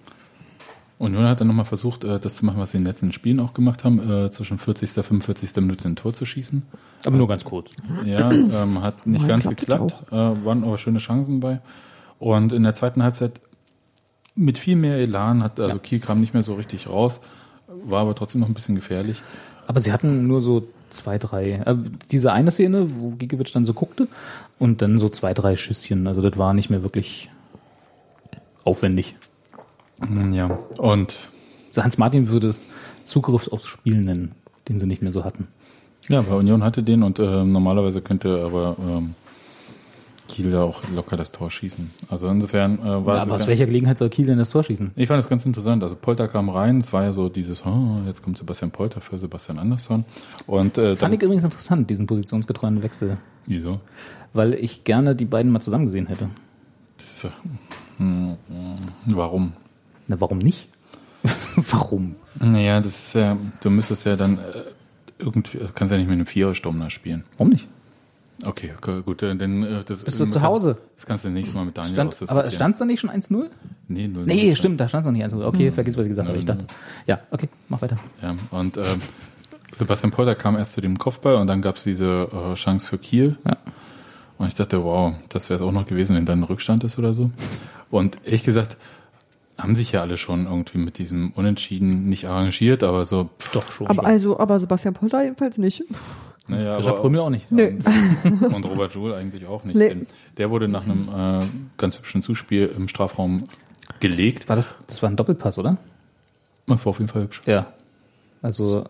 Union hat dann nochmal versucht, äh, das zu machen, was sie in den letzten Spielen auch gemacht haben, äh, zwischen 40. und 45. Minute ein Tor zu schießen. Aber nur ganz kurz. Ja, ähm, hat nicht ganz geklappt, äh, waren aber schöne Chancen bei. Und in der zweiten Halbzeit mit viel mehr Elan hat, also Kiel kam nicht mehr so richtig raus, war aber trotzdem noch ein bisschen gefährlich. Aber sie hatten nur so zwei, drei. Äh, diese eine Szene, wo Gigiewicz dann so guckte und dann so zwei, drei Schüsschen. Also das war nicht mehr wirklich aufwendig. Ja, und Also Hans Martin würde es Zugriff aufs Spiel nennen, den sie nicht mehr so hatten. ja, bei Union hatte den und äh, normalerweise könnte aber ähm, Kiel da auch locker das Tor schießen. Also insofern äh, war Ja, aber aus welcher Gelegenheit soll Kiel denn das Tor schießen? Ich fand das ganz interessant. Also Polter kam rein, es war ja so dieses, oh, jetzt kommt Sebastian Polter für Sebastian Andersson. Und äh, Fand ich übrigens interessant, diesen positionsgetreuen Wechsel. wieso? Weil ich gerne die beiden mal zusammen gesehen hätte. Das, äh, hm, warum? Na, warum nicht? warum? Naja, das ist ja, du müsstest ja dann äh, irgendwie, du kannst ja nicht mit einem Vierersturm da spielen. Warum nicht? Okay, okay, gut, äh, dann äh, das Bist du zu Hause? Das kannst du nächstes Mal mit Daniel Stand, ausdiskutieren. aber stand es da nicht schon 1-0? Nee, null, Nee, null. stimmt, da stand es noch nicht 1-0. Okay, vergiss, was ich gesagt habe. Ich dachte, ja, okay, mach weiter. Ja, und ähm, Sebastian Polter kam erst zu dem Kopfball und dann gab es diese äh, Chance für Kiel. Ja. Und ich dachte, wow, das wäre es auch noch gewesen, wenn dann ein Rückstand ist oder so. Und ehrlich gesagt, haben sich ja alle schon irgendwie mit diesem Unentschieden nicht arrangiert, aber so, pff, Doch schon. Aber also, aber Sebastian Polter jedenfalls nicht. Naja, Richard aber, Prümel auch nicht. Nö. und Robert Joule eigentlich auch nicht. Nee. Denn der wurde nach einem äh, ganz hübschen Zuspiel im Strafraum gelegt. War das, das war ein Doppelpass, oder? Das war auf jeden Fall hübsch. Ja. Also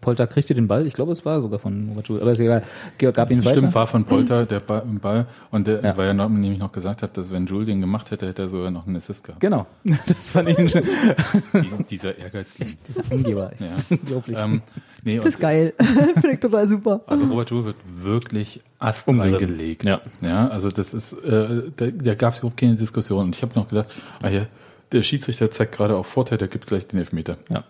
Polter kriegte den Ball, ich glaube, es war sogar von Robert Joule, aber ist egal. Gab ihn weiter. Stimmt, war von Polter der Ball, Ball und der, Ja. weil er noch, nämlich noch gesagt hat, dass wenn Jules den gemacht hätte, hätte er sogar noch einen Assist gehabt. Genau. Das fand ich ein Die- Dieser Ehrgeiz. dieser Angeber. Echt Ja. Unglaublich. ähm, nee, Das ist geil. Finde ich total super. also Robert Joule wird wirklich astrein gelegt. Ja. ja, also das ist, äh, da, da gab es überhaupt keine Diskussion. Und ich habe noch gedacht, ah ja, der Schiedsrichter zeigt gerade auf Vorteil, der gibt gleich den Elfmeter. ja.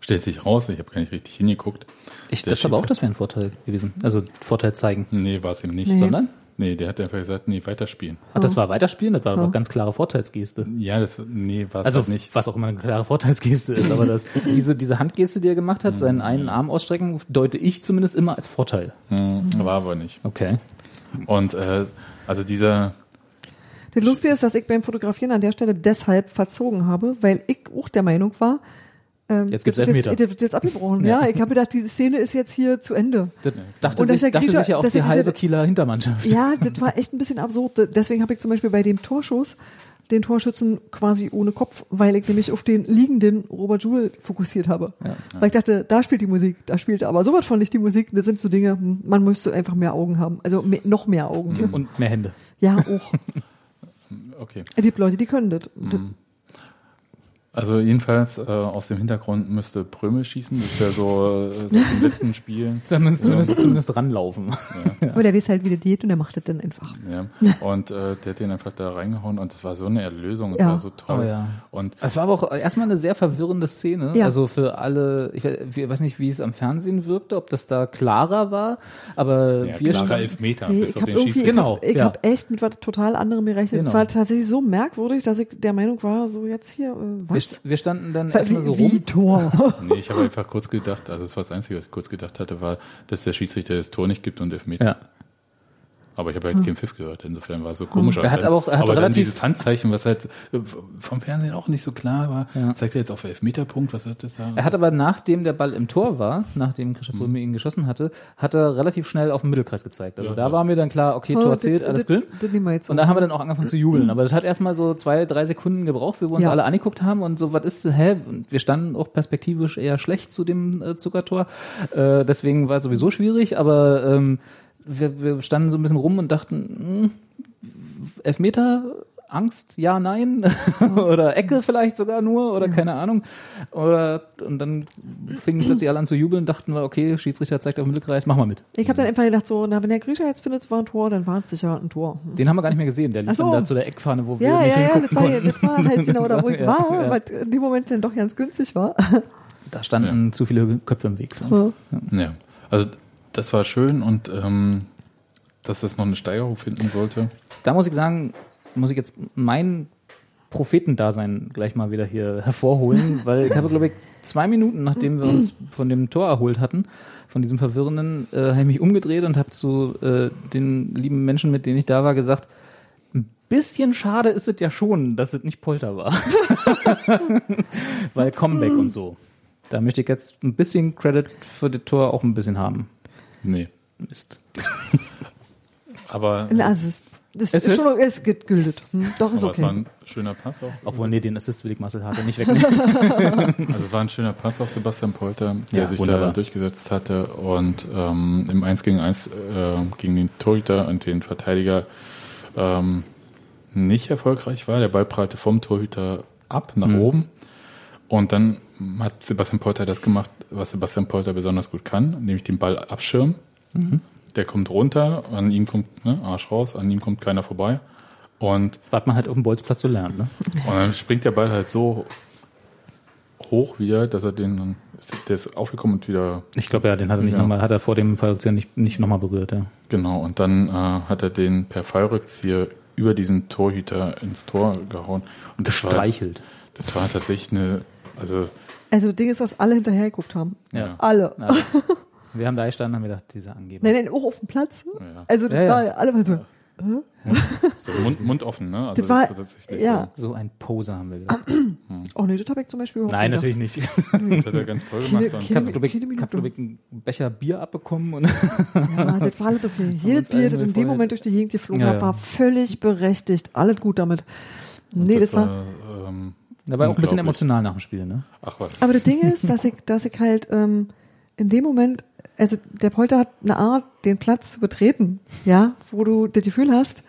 Stellt sich raus, ich habe gar nicht richtig hingeguckt. Ich dachte aber auch, das wäre ein Vorteil gewesen. Also Vorteil zeigen. Nee, war es ihm nicht. Nee. Sondern? Nee, der hat einfach gesagt, nee, weiterspielen. Ach, das war weiterspielen, das war aber auch ganz klare Vorteilsgeste. Ja, das, nee, war es Also nicht. was auch immer eine klare Vorteilsgeste ist, aber das, diese, diese Handgeste, die er gemacht hat, seinen einen Arm ausstrecken, deute ich zumindest immer als Vorteil. War aber nicht. Okay. Und äh, also dieser, Das Lustige ist, dass ich beim Fotografieren an der Stelle deshalb verzogen habe, weil ich auch der Meinung war, ähm, Jetzt gibt's Elfmeter. Jetzt, wird jetzt abgebrochen. Ja, ich habe gedacht, diese Szene ist jetzt hier zu Ende. Das dachte, Und sich, dachte sich ja auch die der Grieche- halbe Kieler Hintermannschaft. Ja, das war echt ein bisschen absurd. Deswegen habe ich zum Beispiel bei dem Torschuss den Torschützen quasi ohne Kopf, weil ich nämlich auf den liegenden Robert Joule fokussiert habe. Weil ich dachte, da spielt die Musik, da spielt aber sowas von nicht die Musik. Das sind so Dinge, hm, man müsste einfach mehr Augen haben. Also mehr, noch mehr Augen. Und mehr Hände. Ja, auch. okay. Es gibt Leute, die können das. das Also jedenfalls äh, aus dem Hintergrund müsste Prömel schießen. Das wäre so, äh, so im letzten Spiel. Zumindest, zumindest, zumindest ranlaufen. Aber der weiß halt, wie der geht und der macht das dann einfach. Ja. Und äh, der hat den einfach da reingehauen und das war so eine Erlösung. Es Ja. war so toll. Oh ja. Und Es war aber auch erstmal eine sehr verwirrende Szene. Ja. Also für alle, ich we- ich weiß nicht, wie es am Fernsehen wirkte, ob das da klarer war, aber ja, wir klarer standen, Elfmeter Nee, bis ich auf habe den Schiedsrichter. Genau, ich ja. hab echt mit was total anderem gerechnet. Genau. Es war tatsächlich so merkwürdig, dass ich der Meinung war, so jetzt hier, äh, wir, wir standen dann erstmal so rum. Tor. Nee, ich habe einfach kurz gedacht, also das war das Einzige, was ich kurz gedacht hatte, war, dass der Schiedsrichter das Tor nicht gibt und Elfmeter. Ja. Aber ich habe halt keinen Pfiff gehört, insofern war es so komisch. Er hat aber auch- er hat aber dann dieses Handzeichen, was halt äh, vom Fernsehen auch nicht so klar war, Ja. zeigt er jetzt auf Elfmeterpunkt, was hat das da? Er hat aber nachdem der Ball im Tor war, nachdem Mhm. Christian Prömel ihn geschossen hatte, hat er relativ schnell auf den Mittelkreis gezeigt. Also Ja, da ja. war mir dann klar, okay, Oh, Tor das- zählt, alles das- das nehmen wir jetzt so. Und da haben wir dann auch angefangen zu jubeln. Aber das hat erstmal so zwei, drei Sekunden gebraucht, wie wir uns Ja. alle angeguckt haben und so, was ist, hä? Und wir standen auch perspektivisch eher schlecht zu dem äh, Zuckertor. Äh, deswegen war es sowieso schwierig, aber ähm, wir, wir standen so ein bisschen rum und dachten, mh, Elfmeter, Angst, ja, nein, oder Ecke vielleicht sogar nur, oder keine Ahnung. Oder und dann fingen plötzlich alle an zu jubeln, dachten wir, okay, Schiedsrichter zeigt auf den Mittelkreis, mach mal mit. Ich habe dann einfach gedacht, so, na, wenn der Griecher jetzt findet, es war ein Tor, dann war es sicher ein Tor. Den haben wir gar nicht mehr gesehen, der lief Ach so. dann da zu der Eckfahne, wo wir Ja, nicht ja, ja, hingucken das war, konnten. das war halt genau da, wo ich Ja, war, ja. was in dem Moment dann doch ganz günstig war. Da standen zu viele Köpfe im Weg für uns. Ja. Ja, also das war schön und ähm, dass das noch eine Steigerung finden sollte. Da muss ich sagen, muss ich jetzt mein Prophetendasein gleich mal wieder hier hervorholen, weil ich habe, glaube ich, zwei Minuten, nachdem wir uns von dem Tor erholt hatten, von diesem verwirrenden, äh, habe ich mich umgedreht und habe zu äh, den lieben Menschen, mit denen ich da war, gesagt, ein bisschen schade ist es ja schon, dass es nicht Polter war. weil Comeback und so. Da möchte ich jetzt ein bisschen Credit für das Tor auch ein bisschen haben. Nee. Mist. Aber, Ein Assist. Das ist Assist? schon, es geht gültet. Hm, Doch, ist aber es war okay. ein schöner Pass auch. Obwohl, nee, den Assist will ich Marcel Harter nicht wegnehmen. Also es war ein schöner Pass auf Sebastian Polter, der Ja, sich wunderbar. da durchgesetzt hatte und ähm, im 1 gegen 1 äh, gegen den Torhüter und den Verteidiger ähm, nicht erfolgreich war. Der Ball prallte vom Torhüter ab nach Mhm. oben und dann hat Sebastian Polter das gemacht, was Sebastian Polter besonders gut kann, nämlich den Ball abschirmen. Mhm. Der kommt runter, an ihm kommt ne, Arsch raus, an ihm kommt keiner vorbei und Was man halt auf dem Bolzplatz so lernt, ne? und dann springt der Ball halt so hoch wieder, dass er den dann, der ist aufgekommen und wieder, Ich glaube, ja, den hat er nicht Ja. nochmal, hat er vor dem Fallrückzieher nicht, nicht nochmal berührt, ja. genau, und dann äh, hat er den per Fallrückzieher über diesen Torhüter ins Tor gehauen. Und das war, Streichelt. das war tatsächlich eine, also, Also das Ding ist, dass alle hinterher geguckt haben. Ja. Alle. Ja. Wir haben da gestanden und haben gedacht, dieser Angeber. Nein, nein, auch auf dem Platz. Ja. Also das Ja, ja. war alle waren so. so Mund, Mund offen, ne? Also Das war- tatsächlich ja. So ein Poser haben wir gedacht. Oh nee, das habe ich zum Beispiel überhaupt Nein, nicht natürlich nicht. So. Das hat er ganz toll gemacht. Keine- Und Ich habe, Keine- glaube ich, keine einen Becher Bier abbekommen und gedacht. Ja, das war alles okay. Jedes Bier, das in dem. Moment durch die Gegend geflogen Ja, hat, ja. war völlig berechtigt. Alles gut damit. Nee, das, war. ähm, da war auch ein bisschen emotional nach dem Spiel, ne? Ach was. Aber das Ding ist, dass ich, dass ich halt ähm, in dem Moment, also der Polter hat eine Art, den Platz zu betreten, ja, wo du das Gefühl hast,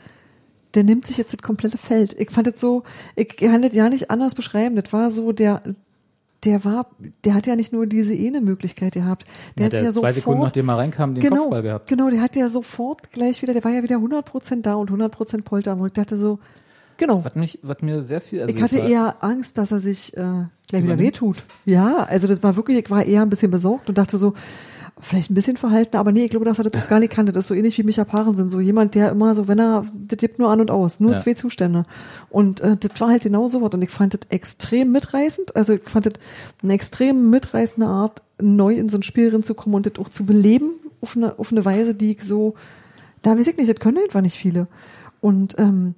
der nimmt sich jetzt das komplette Feld. Ich fand das so, ich kann das ja nicht anders beschreiben. Das war so, der, der war, der hat ja nicht nur diese eine Möglichkeit gehabt. Der hat der ja zwei Sekunden, sofort, nachdem er reinkam, den genau, Kopfball gehabt. genau, der hat ja sofort gleich wieder, der war ja wieder 100% da und 100% Polter. Und ich dachte so, genau. Was, mich, was mir sehr viel... Also Ich hatte eher Angst, dass er sich äh, gleich wieder wehtut. Ja, also das war wirklich, ich war eher ein bisschen besorgt und dachte so, vielleicht ein bisschen verhalten, aber nee, ich glaube, dass er das auch gar nicht kannte. Das ist so ähnlich wie Micha Parensen, so jemand, der immer so, wenn er, das gibt nur an und aus, nur Ja. zwei Zustände. Und äh, das war halt genau so was und ich fand das extrem mitreißend, also ich fand das eine extrem mitreißende Art, neu in so ein Spiel reinzukommen und das auch zu beleben auf eine, auf eine Weise, die ich so, da weiß ich nicht, das können einfach nicht viele. Und ähm,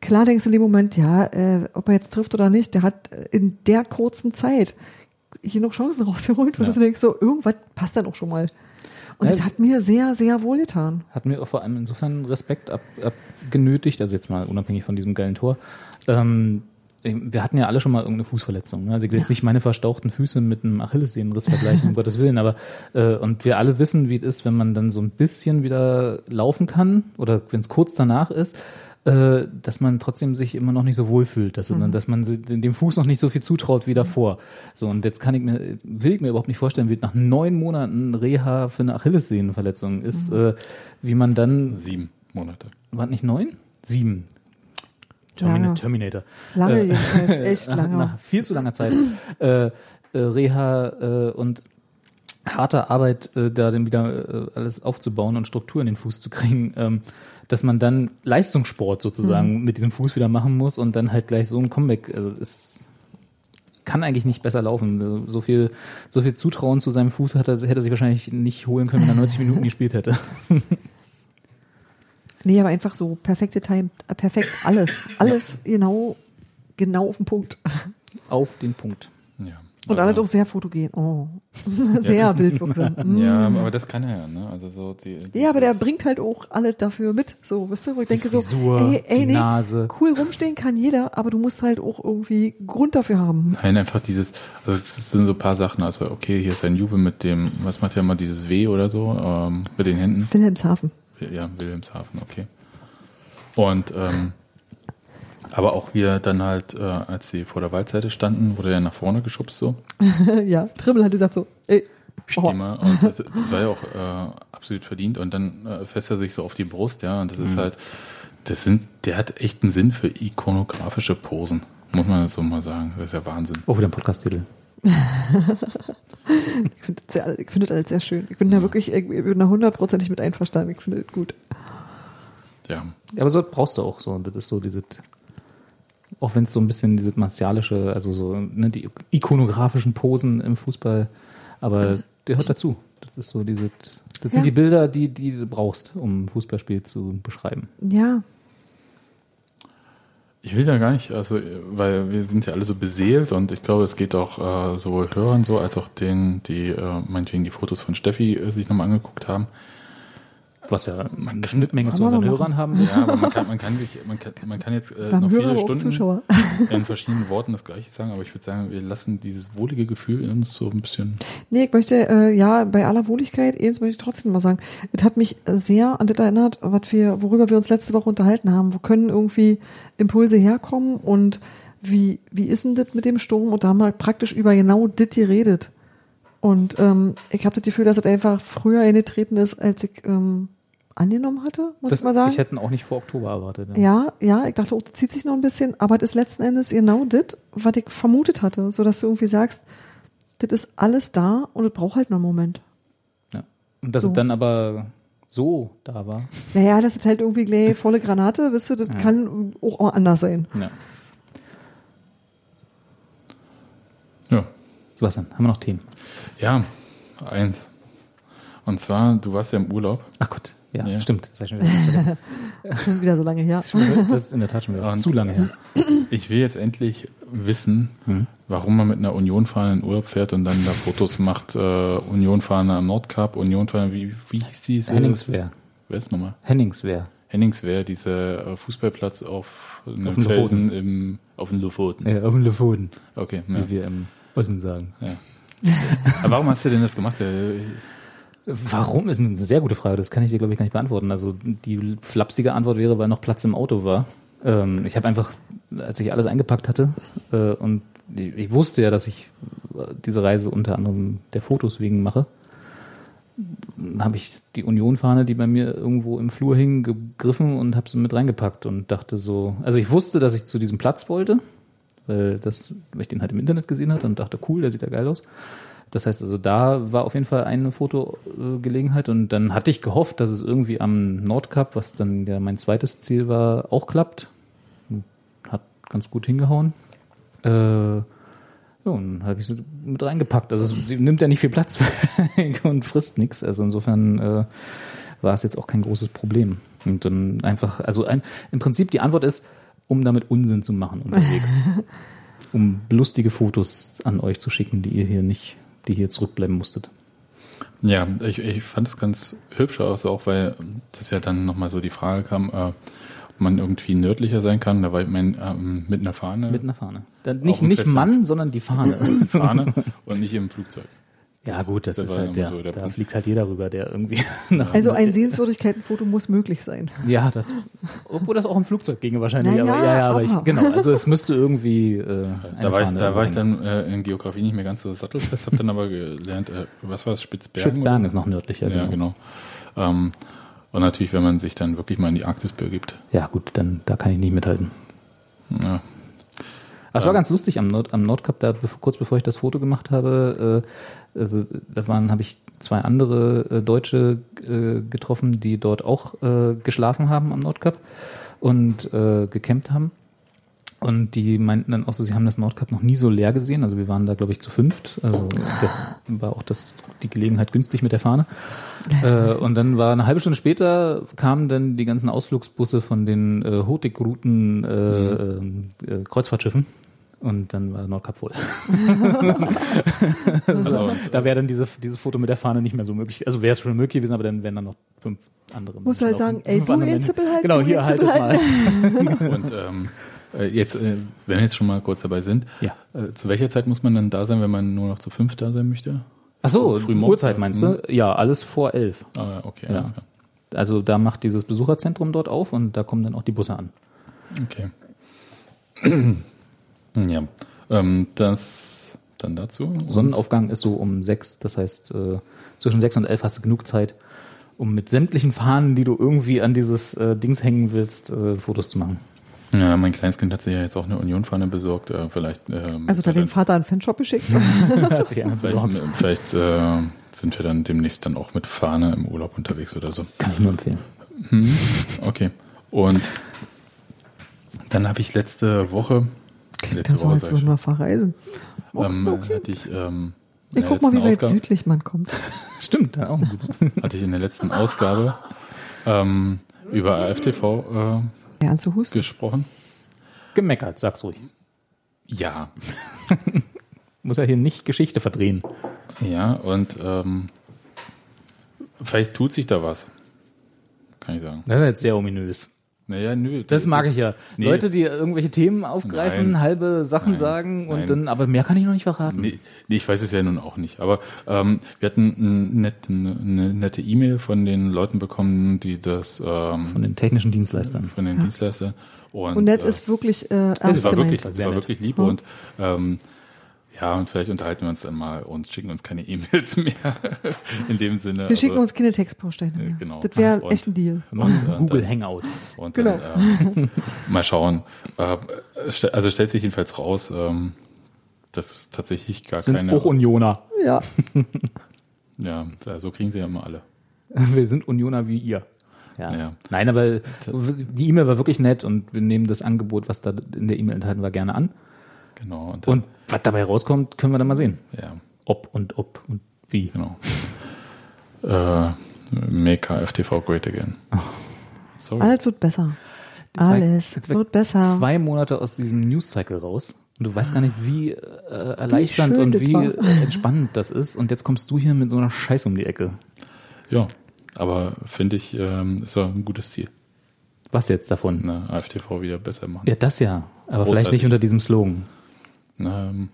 klar denkst du in dem Moment, ja, äh, ob er jetzt trifft oder nicht, der hat äh, in der kurzen Zeit hier noch Chancen rausgeholt, wo Ja. du denkst, so irgendwas passt dann auch schon mal. Und Ja. das hat mir sehr, sehr wohl getan. hat mir auch vor allem insofern Respekt ab, abgenötigt, also jetzt mal unabhängig von diesem geilen Tor. Ähm, wir hatten ja alle schon mal irgendeine Fußverletzung. Ne? Also ich will jetzt nicht meine verstauchten Füße mit einem Achillessehnenriss vergleichen, um Gottes Willen, aber äh, und wir alle wissen, wie es ist, wenn man dann so ein bisschen wieder laufen kann oder wenn es kurz danach ist, äh, dass man trotzdem sich immer noch nicht so wohl fühlt, dass, man, dass man dem Fuß noch nicht so viel zutraut wie davor. So und jetzt kann ich mir will ich mir überhaupt nicht vorstellen, wie nach neun Monaten Reha für eine Achillessehnenverletzung ist, äh, wie man dann Sieben Monate. war nicht neun? Sieben. Termin Lange. Terminator. Lange Äh, jedenfalls, echt nach, lange. Nach viel zu langer Zeit. äh, äh, Reha äh, und harter Arbeit, äh, da dann wieder äh, alles aufzubauen und Struktur in den Fuß zu kriegen, ähm, dass man dann Leistungssport sozusagen mit diesem Fuß wieder machen muss und dann halt gleich so ein Comeback. Also es kann eigentlich nicht besser laufen. So viel, so viel Zutrauen zu seinem Fuß hat er, hätte er sich wahrscheinlich nicht holen können, wenn er 90 Minuten gespielt hätte. Nee, aber einfach so perfekte Time, perfekt alles. Alles genau, genau auf den Punkt. Auf den Punkt. Ja. Und Also- alle doch sehr fotogen. Oh. sehr bildwirksam. Mm. Ja, aber das kann er ja, ne? Also so die, Ja, aber der bringt halt auch alle dafür mit. So, weißt du, wo ich denke so, Frisur, ey, ey, die nee, Nase. cool rumstehen kann jeder, aber du musst halt auch irgendwie Grund dafür haben. Nein, einfach dieses, also es sind so ein paar Sachen, also okay, hier ist ein Jubel mit dem, was macht er mal, dieses W oder so, ähm, mit den Händen. Wilhelmshaven. Ja, Wilhelmshaven, okay. Und, ähm, aber auch wir dann halt, äh, als sie vor der Waldseite standen, wurde er nach vorne geschubst so. ja, Trimmel hat gesagt so, ey, mal. Und das, das war ja auch äh, absolut verdient. Und dann äh, fässt er sich so auf die Brust, ja. Und das ist halt, das sind, der hat echt einen Sinn für ikonografische Posen. Muss man so mal sagen. Das ist ja Wahnsinn. Auch wieder ein Podcast-Titel. ich finde das, sehr- ich find das alles sehr schön. Ich bin da wirklich, ich bin da hundertprozentig mit einverstanden. Ich finde das gut. Ja. Ja, aber so brauchst du auch so. Das ist so diese, auch wenn es so ein bisschen dieses martialische, also so, ne, die ikonografischen Posen im Fußball, aber der hört dazu. Das ist so diese, das Ja. sind die Bilder, die, die du brauchst, um ein Fußballspiel zu beschreiben. Ja, Ich will da gar nicht, also, weil wir sind ja alle so beseelt und ich glaube, es geht auch äh, sowohl Hörern so, als auch denen, die äh, meinetwegen die Fotos von Steffi äh, sich nochmal angeguckt haben. Was ja eine Schnittmenge zu man unseren Hörern haben. Ja, aber man kann, man kann, sich, man kann, man kann jetzt äh, noch Hörer, viele Stunden Zuschauer. in verschiedenen Worten das Gleiche sagen, aber ich würde sagen, wir lassen dieses wohlige Gefühl in uns so ein bisschen. Nee, ich möchte, äh, ja, bei aller Wohligkeit, eins möchte ich trotzdem mal sagen, es hat mich sehr an das erinnert, was wir, worüber wir uns letzte Woche unterhalten haben. Wo können irgendwie Impulse herkommen und wie, wie ist denn das mit dem Sturm? Und da haben wir praktisch über genau das geredet. Und ähm, ich habe das Gefühl, dass es einfach früher eingetreten ist, als ich ähm, angenommen hatte, muss Das, ich mal sagen. ich hätte auch nicht vor Oktober erwartet. Ja, ja, ich dachte, oh, das zieht sich noch ein bisschen, aber das ist letzten Endes genau das, was ich vermutet hatte, so dass du irgendwie sagst, das ist alles da und es braucht halt noch einen Moment. Ja. Und dass So. es dann aber so da war. Naja, das ist halt irgendwie gleich volle Granate, wisst ihr, das kann auch anders sein. Ja. Ja. Sebastian, haben wir noch Themen? Ja, eins. Und zwar, du warst ja im Urlaub. Ach Gott, ja, Ja. stimmt. Das, schon wieder. Schon wieder so lange her. das ist in der Tat schon wieder Und- zu lange her. Ich will jetzt endlich wissen, Mhm. warum man mit einer Union-Fahne in Urlaub fährt und dann da Fotos macht. Äh, Union-Fahne am Nordkap, Union-Fahne, wie, wie hieß die? Henningswehr. Wer ist nochmal? Henningswehr. Henningswehr, dieser äh, Fußballplatz auf einem Auf dem Felsen im, auf den Lofoten. Ja, auf dem Lofoten, Okay, ja. wie wir im Osten sagen. ja. Aber warum hast du denn das gemacht? Warum ist eine sehr gute Frage. Das kann ich dir, glaube ich, gar nicht beantworten. Also die flapsige Antwort wäre, weil noch Platz im Auto war. Ähm, ich habe einfach, als ich alles eingepackt hatte äh, und ich ich wusste ja, dass ich äh, diese Reise unter anderem der Fotos wegen mache, habe ich die Union-Fahne, die bei mir irgendwo im Flur hing, gegriffen und habe sie mit reingepackt und dachte so, also ich wusste, dass ich zu diesem Platz wollte, weil, das, weil ich den halt im Internet gesehen hatte und dachte, cool, der sieht ja geil aus. Das heißt also, da war auf jeden Fall eine Fotogelegenheit und dann hatte ich gehofft, dass es irgendwie am Nordkap, was dann ja mein zweites Ziel war, auch klappt. Hat ganz gut hingehauen. Äh, ja, und dann habe ich sie mit reingepackt. Also sie nimmt ja nicht viel Platz weg und frisst nichts. Also insofern äh, war es jetzt auch kein großes Problem. Und dann einfach, also ein, im Prinzip die Antwort ist, um damit Unsinn zu machen unterwegs. um lustige Fotos an euch zu schicken, die ihr hier nicht, die hier zurückbleiben musstet. Ja, ich, ich fand es ganz hübsch aus, auch weil das ja dann nochmal so die Frage kam, äh, ob man irgendwie nördlicher sein kann. Da war ich mein, ähm, mit einer Fahne, Mit einer Fahne. Dann nicht, nicht. Mann, sondern die Fahne. Fahne und nicht im Flugzeug. Ja gut, das, das ist halt der, so der da Punkt. fliegt halt jeder rüber, der irgendwie nach Also ein Sehenswürdigkeitenfoto muss möglich sein. Ja, das, obwohl das auch im Flugzeug ginge wahrscheinlich. Na aber ja, ja, aber, ich, genau, also es müsste irgendwie. Äh, Da war ich, da war ich dann äh, in Geografie nicht mehr ganz so sattelfest, habe dann aber gelernt, äh, was war es, Spitzbergen? Spitzbergen oder? ist noch nördlicher. Ja, genau. Ähm, und natürlich, wenn man sich dann wirklich mal in die Arktis begibt. Ja, gut, dann da kann ich nicht mithalten. Ja, Aber es war ganz lustig am, Nord, am Nordkap, da kurz bevor ich das Foto gemacht habe, äh, also da waren, habe ich zwei andere äh, Deutsche äh, getroffen, die dort auch äh, geschlafen haben am Nordkap und äh, gecampt haben. Und die meinten dann auch so, sie haben das Nordkap noch nie so leer gesehen. Also wir waren da, glaube ich, zu fünft. Also das war auch das, die Gelegenheit günstig mit der Fahne. äh, und dann war eine halbe Stunde später kamen dann die ganzen Ausflugsbusse von den äh, Hotik-Routen äh, äh, Kreuzfahrtschiffen. Und dann war Nordkap voll. also, Da wäre dann diese, dieses Foto mit der Fahne nicht mehr so möglich. Also wäre es schon möglich gewesen, aber dann wären dann noch fünf andere. Musst du halt sagen, ey, du andere in Menschen. Zippel halten, Genau, du hier haltet mal. und ähm, äh, jetzt, äh, wenn wir jetzt schon mal kurz dabei sind, Ja. äh, zu welcher Zeit muss man dann da sein, wenn man nur noch zu fünf da sein möchte? Ach so, Uhrzeit meinst du? Ja, alles vor elf. Ah, okay, Ja. Also da macht dieses Besucherzentrum dort auf und da kommen dann auch die Busse an. Okay. ja. Ähm, das dann dazu. Sonnenaufgang ist so um sechs, das heißt äh, zwischen sechs und elf hast du genug Zeit, um mit sämtlichen Fahnen, die du irgendwie an dieses äh, Dings hängen willst, äh, Fotos zu machen. Ja, mein kleines Kind hat sich ja jetzt auch eine Union-Fahne besorgt. Äh, vielleicht. Ähm, Also da den Vater einen Fanshop geschickt. Hat sich einer Vielleicht, besorgt. vielleicht äh, sind wir dann demnächst dann auch mit Fahne im Urlaub unterwegs oder so. Kann ich nur empfehlen. Okay. Und dann habe ich letzte Woche, letzte Das jetzt sag würden ich, wir verreisen. ähm, Okay. hatte ich, ähm, der guck mal, wie weit Ausgabe- südlich man kommt. Stimmt, ja, auch hatte ich in der letzten Ausgabe ähm, über AFTV äh, anzuhusten. gesprochen. Gemeckert, sag's ruhig. Ja, Muss ja hier nicht Geschichte verdrehen. ja, und ähm, vielleicht tut sich da was. Kann ich sagen. Das ist jetzt sehr ominös. Naja, nö. Das mag ich ja. Nee. Leute, die irgendwelche Themen aufgreifen, Nein. halbe Sachen Nein. sagen und Nein. dann, aber mehr kann ich noch nicht verraten. Nee, nee, ich weiß es ja nun auch nicht. Aber ähm, wir hatten ein net, eine nette E-Mail von den Leuten bekommen, die das ähm, Von den technischen Dienstleistern. von den Dienstleistern. Und, Und nett äh, ist wirklich äh, sie ernst war wirklich, sie war nett. wirklich lieb Ja. und ähm, ja, und vielleicht unterhalten wir uns dann mal und schicken uns keine E-Mails mehr in dem Sinne. Wir schicken also, uns keine Textbausteine mehr. genau. Das wäre Und- echt ein Deal. und, äh, Google dann- Hangout. Und Genau. dann, äh, mal schauen. Äh, also stellt sich jedenfalls raus, ähm, dass tatsächlich gar Das sind keine. auch Unioner. Ja. ja, so kriegen sie ja immer alle. Wir sind Unioner wie ihr. Ja. Ja. Nein, aber die E-Mail war wirklich nett und wir nehmen das Angebot, was da in der E-Mail enthalten war, gerne an. Genau. Und, Und was dabei rauskommt, können wir dann mal sehen. ja, Ob und ob und wie. genau. äh, make KFTV great again. Sorry. Alles wird besser. Alles Jetzt wird besser. Zwei Monate aus diesem News-Cycle raus. Und du weißt gar nicht, wie äh, erleichternd schön und wie war. äh, entspannend das ist. Und jetzt kommst du hier mit so einer Scheiße um die Ecke. Ja, aber finde ich, ähm, ist doch ein gutes Ziel. Was jetzt davon? Ne, AFTV wieder besser machen. Ja, das ja. Aber vielleicht Großartig. nicht unter diesem Slogan. Ähm,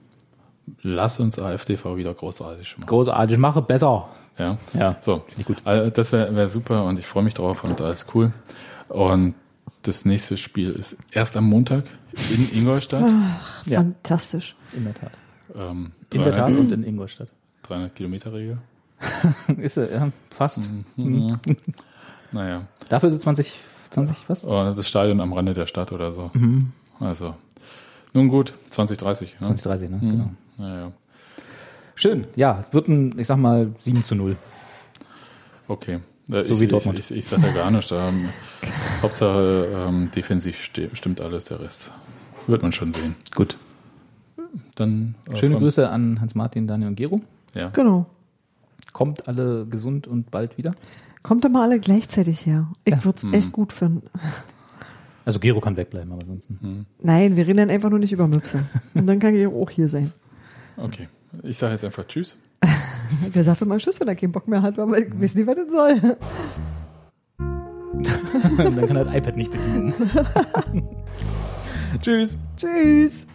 lass uns AFTV wieder großartig machen. Großartig, mache besser. Ja, Ja, so. finde ich gut. Also das wäre wär super und ich freue mich drauf und alles cool. Und das nächste Spiel ist erst am Montag in Ingolstadt. Ja. Fantastisch. In der Tat. ähm, In der 300 Tat und in Ingolstadt. 300 Kilometer Regel. ist sie, ja, fast. Naja, Dafür ist es 20, 20 was? und das Stadion am Rande der Stadt oder so. Mhm. Also, nun gut, 2030. Ne? 2030, ne? Genau. Naja, Schön. Ja, wird ein, ich sag mal, 7 zu 0. okay. Äh, So ich, wie Dortmund. Ich, ich, ich sag da gar nichts. Ähm, Hauptsache ähm, defensiv stimmt alles, der Rest wird man schon sehen. Gut. Dann äh, Schöne Grüße an Hans-Martin, Daniel und Gero. Ja. Genau. Kommt alle gesund und bald wieder. Kommt doch mal alle gleichzeitig her. Ich Ja. würde es echt gut finden. Also Gero kann wegbleiben, aber ansonsten. Nein, wir reden dann einfach nur nicht über Möpse. Und dann kann ich auch hier sein. Okay. Ich sage jetzt einfach Tschüss. Der sagte mal Tschüss, wenn er keinen Bock mehr hat, aber ich weiß nicht, was das soll. Dann kann er das iPad nicht bedienen. Tschüss. Tschüss.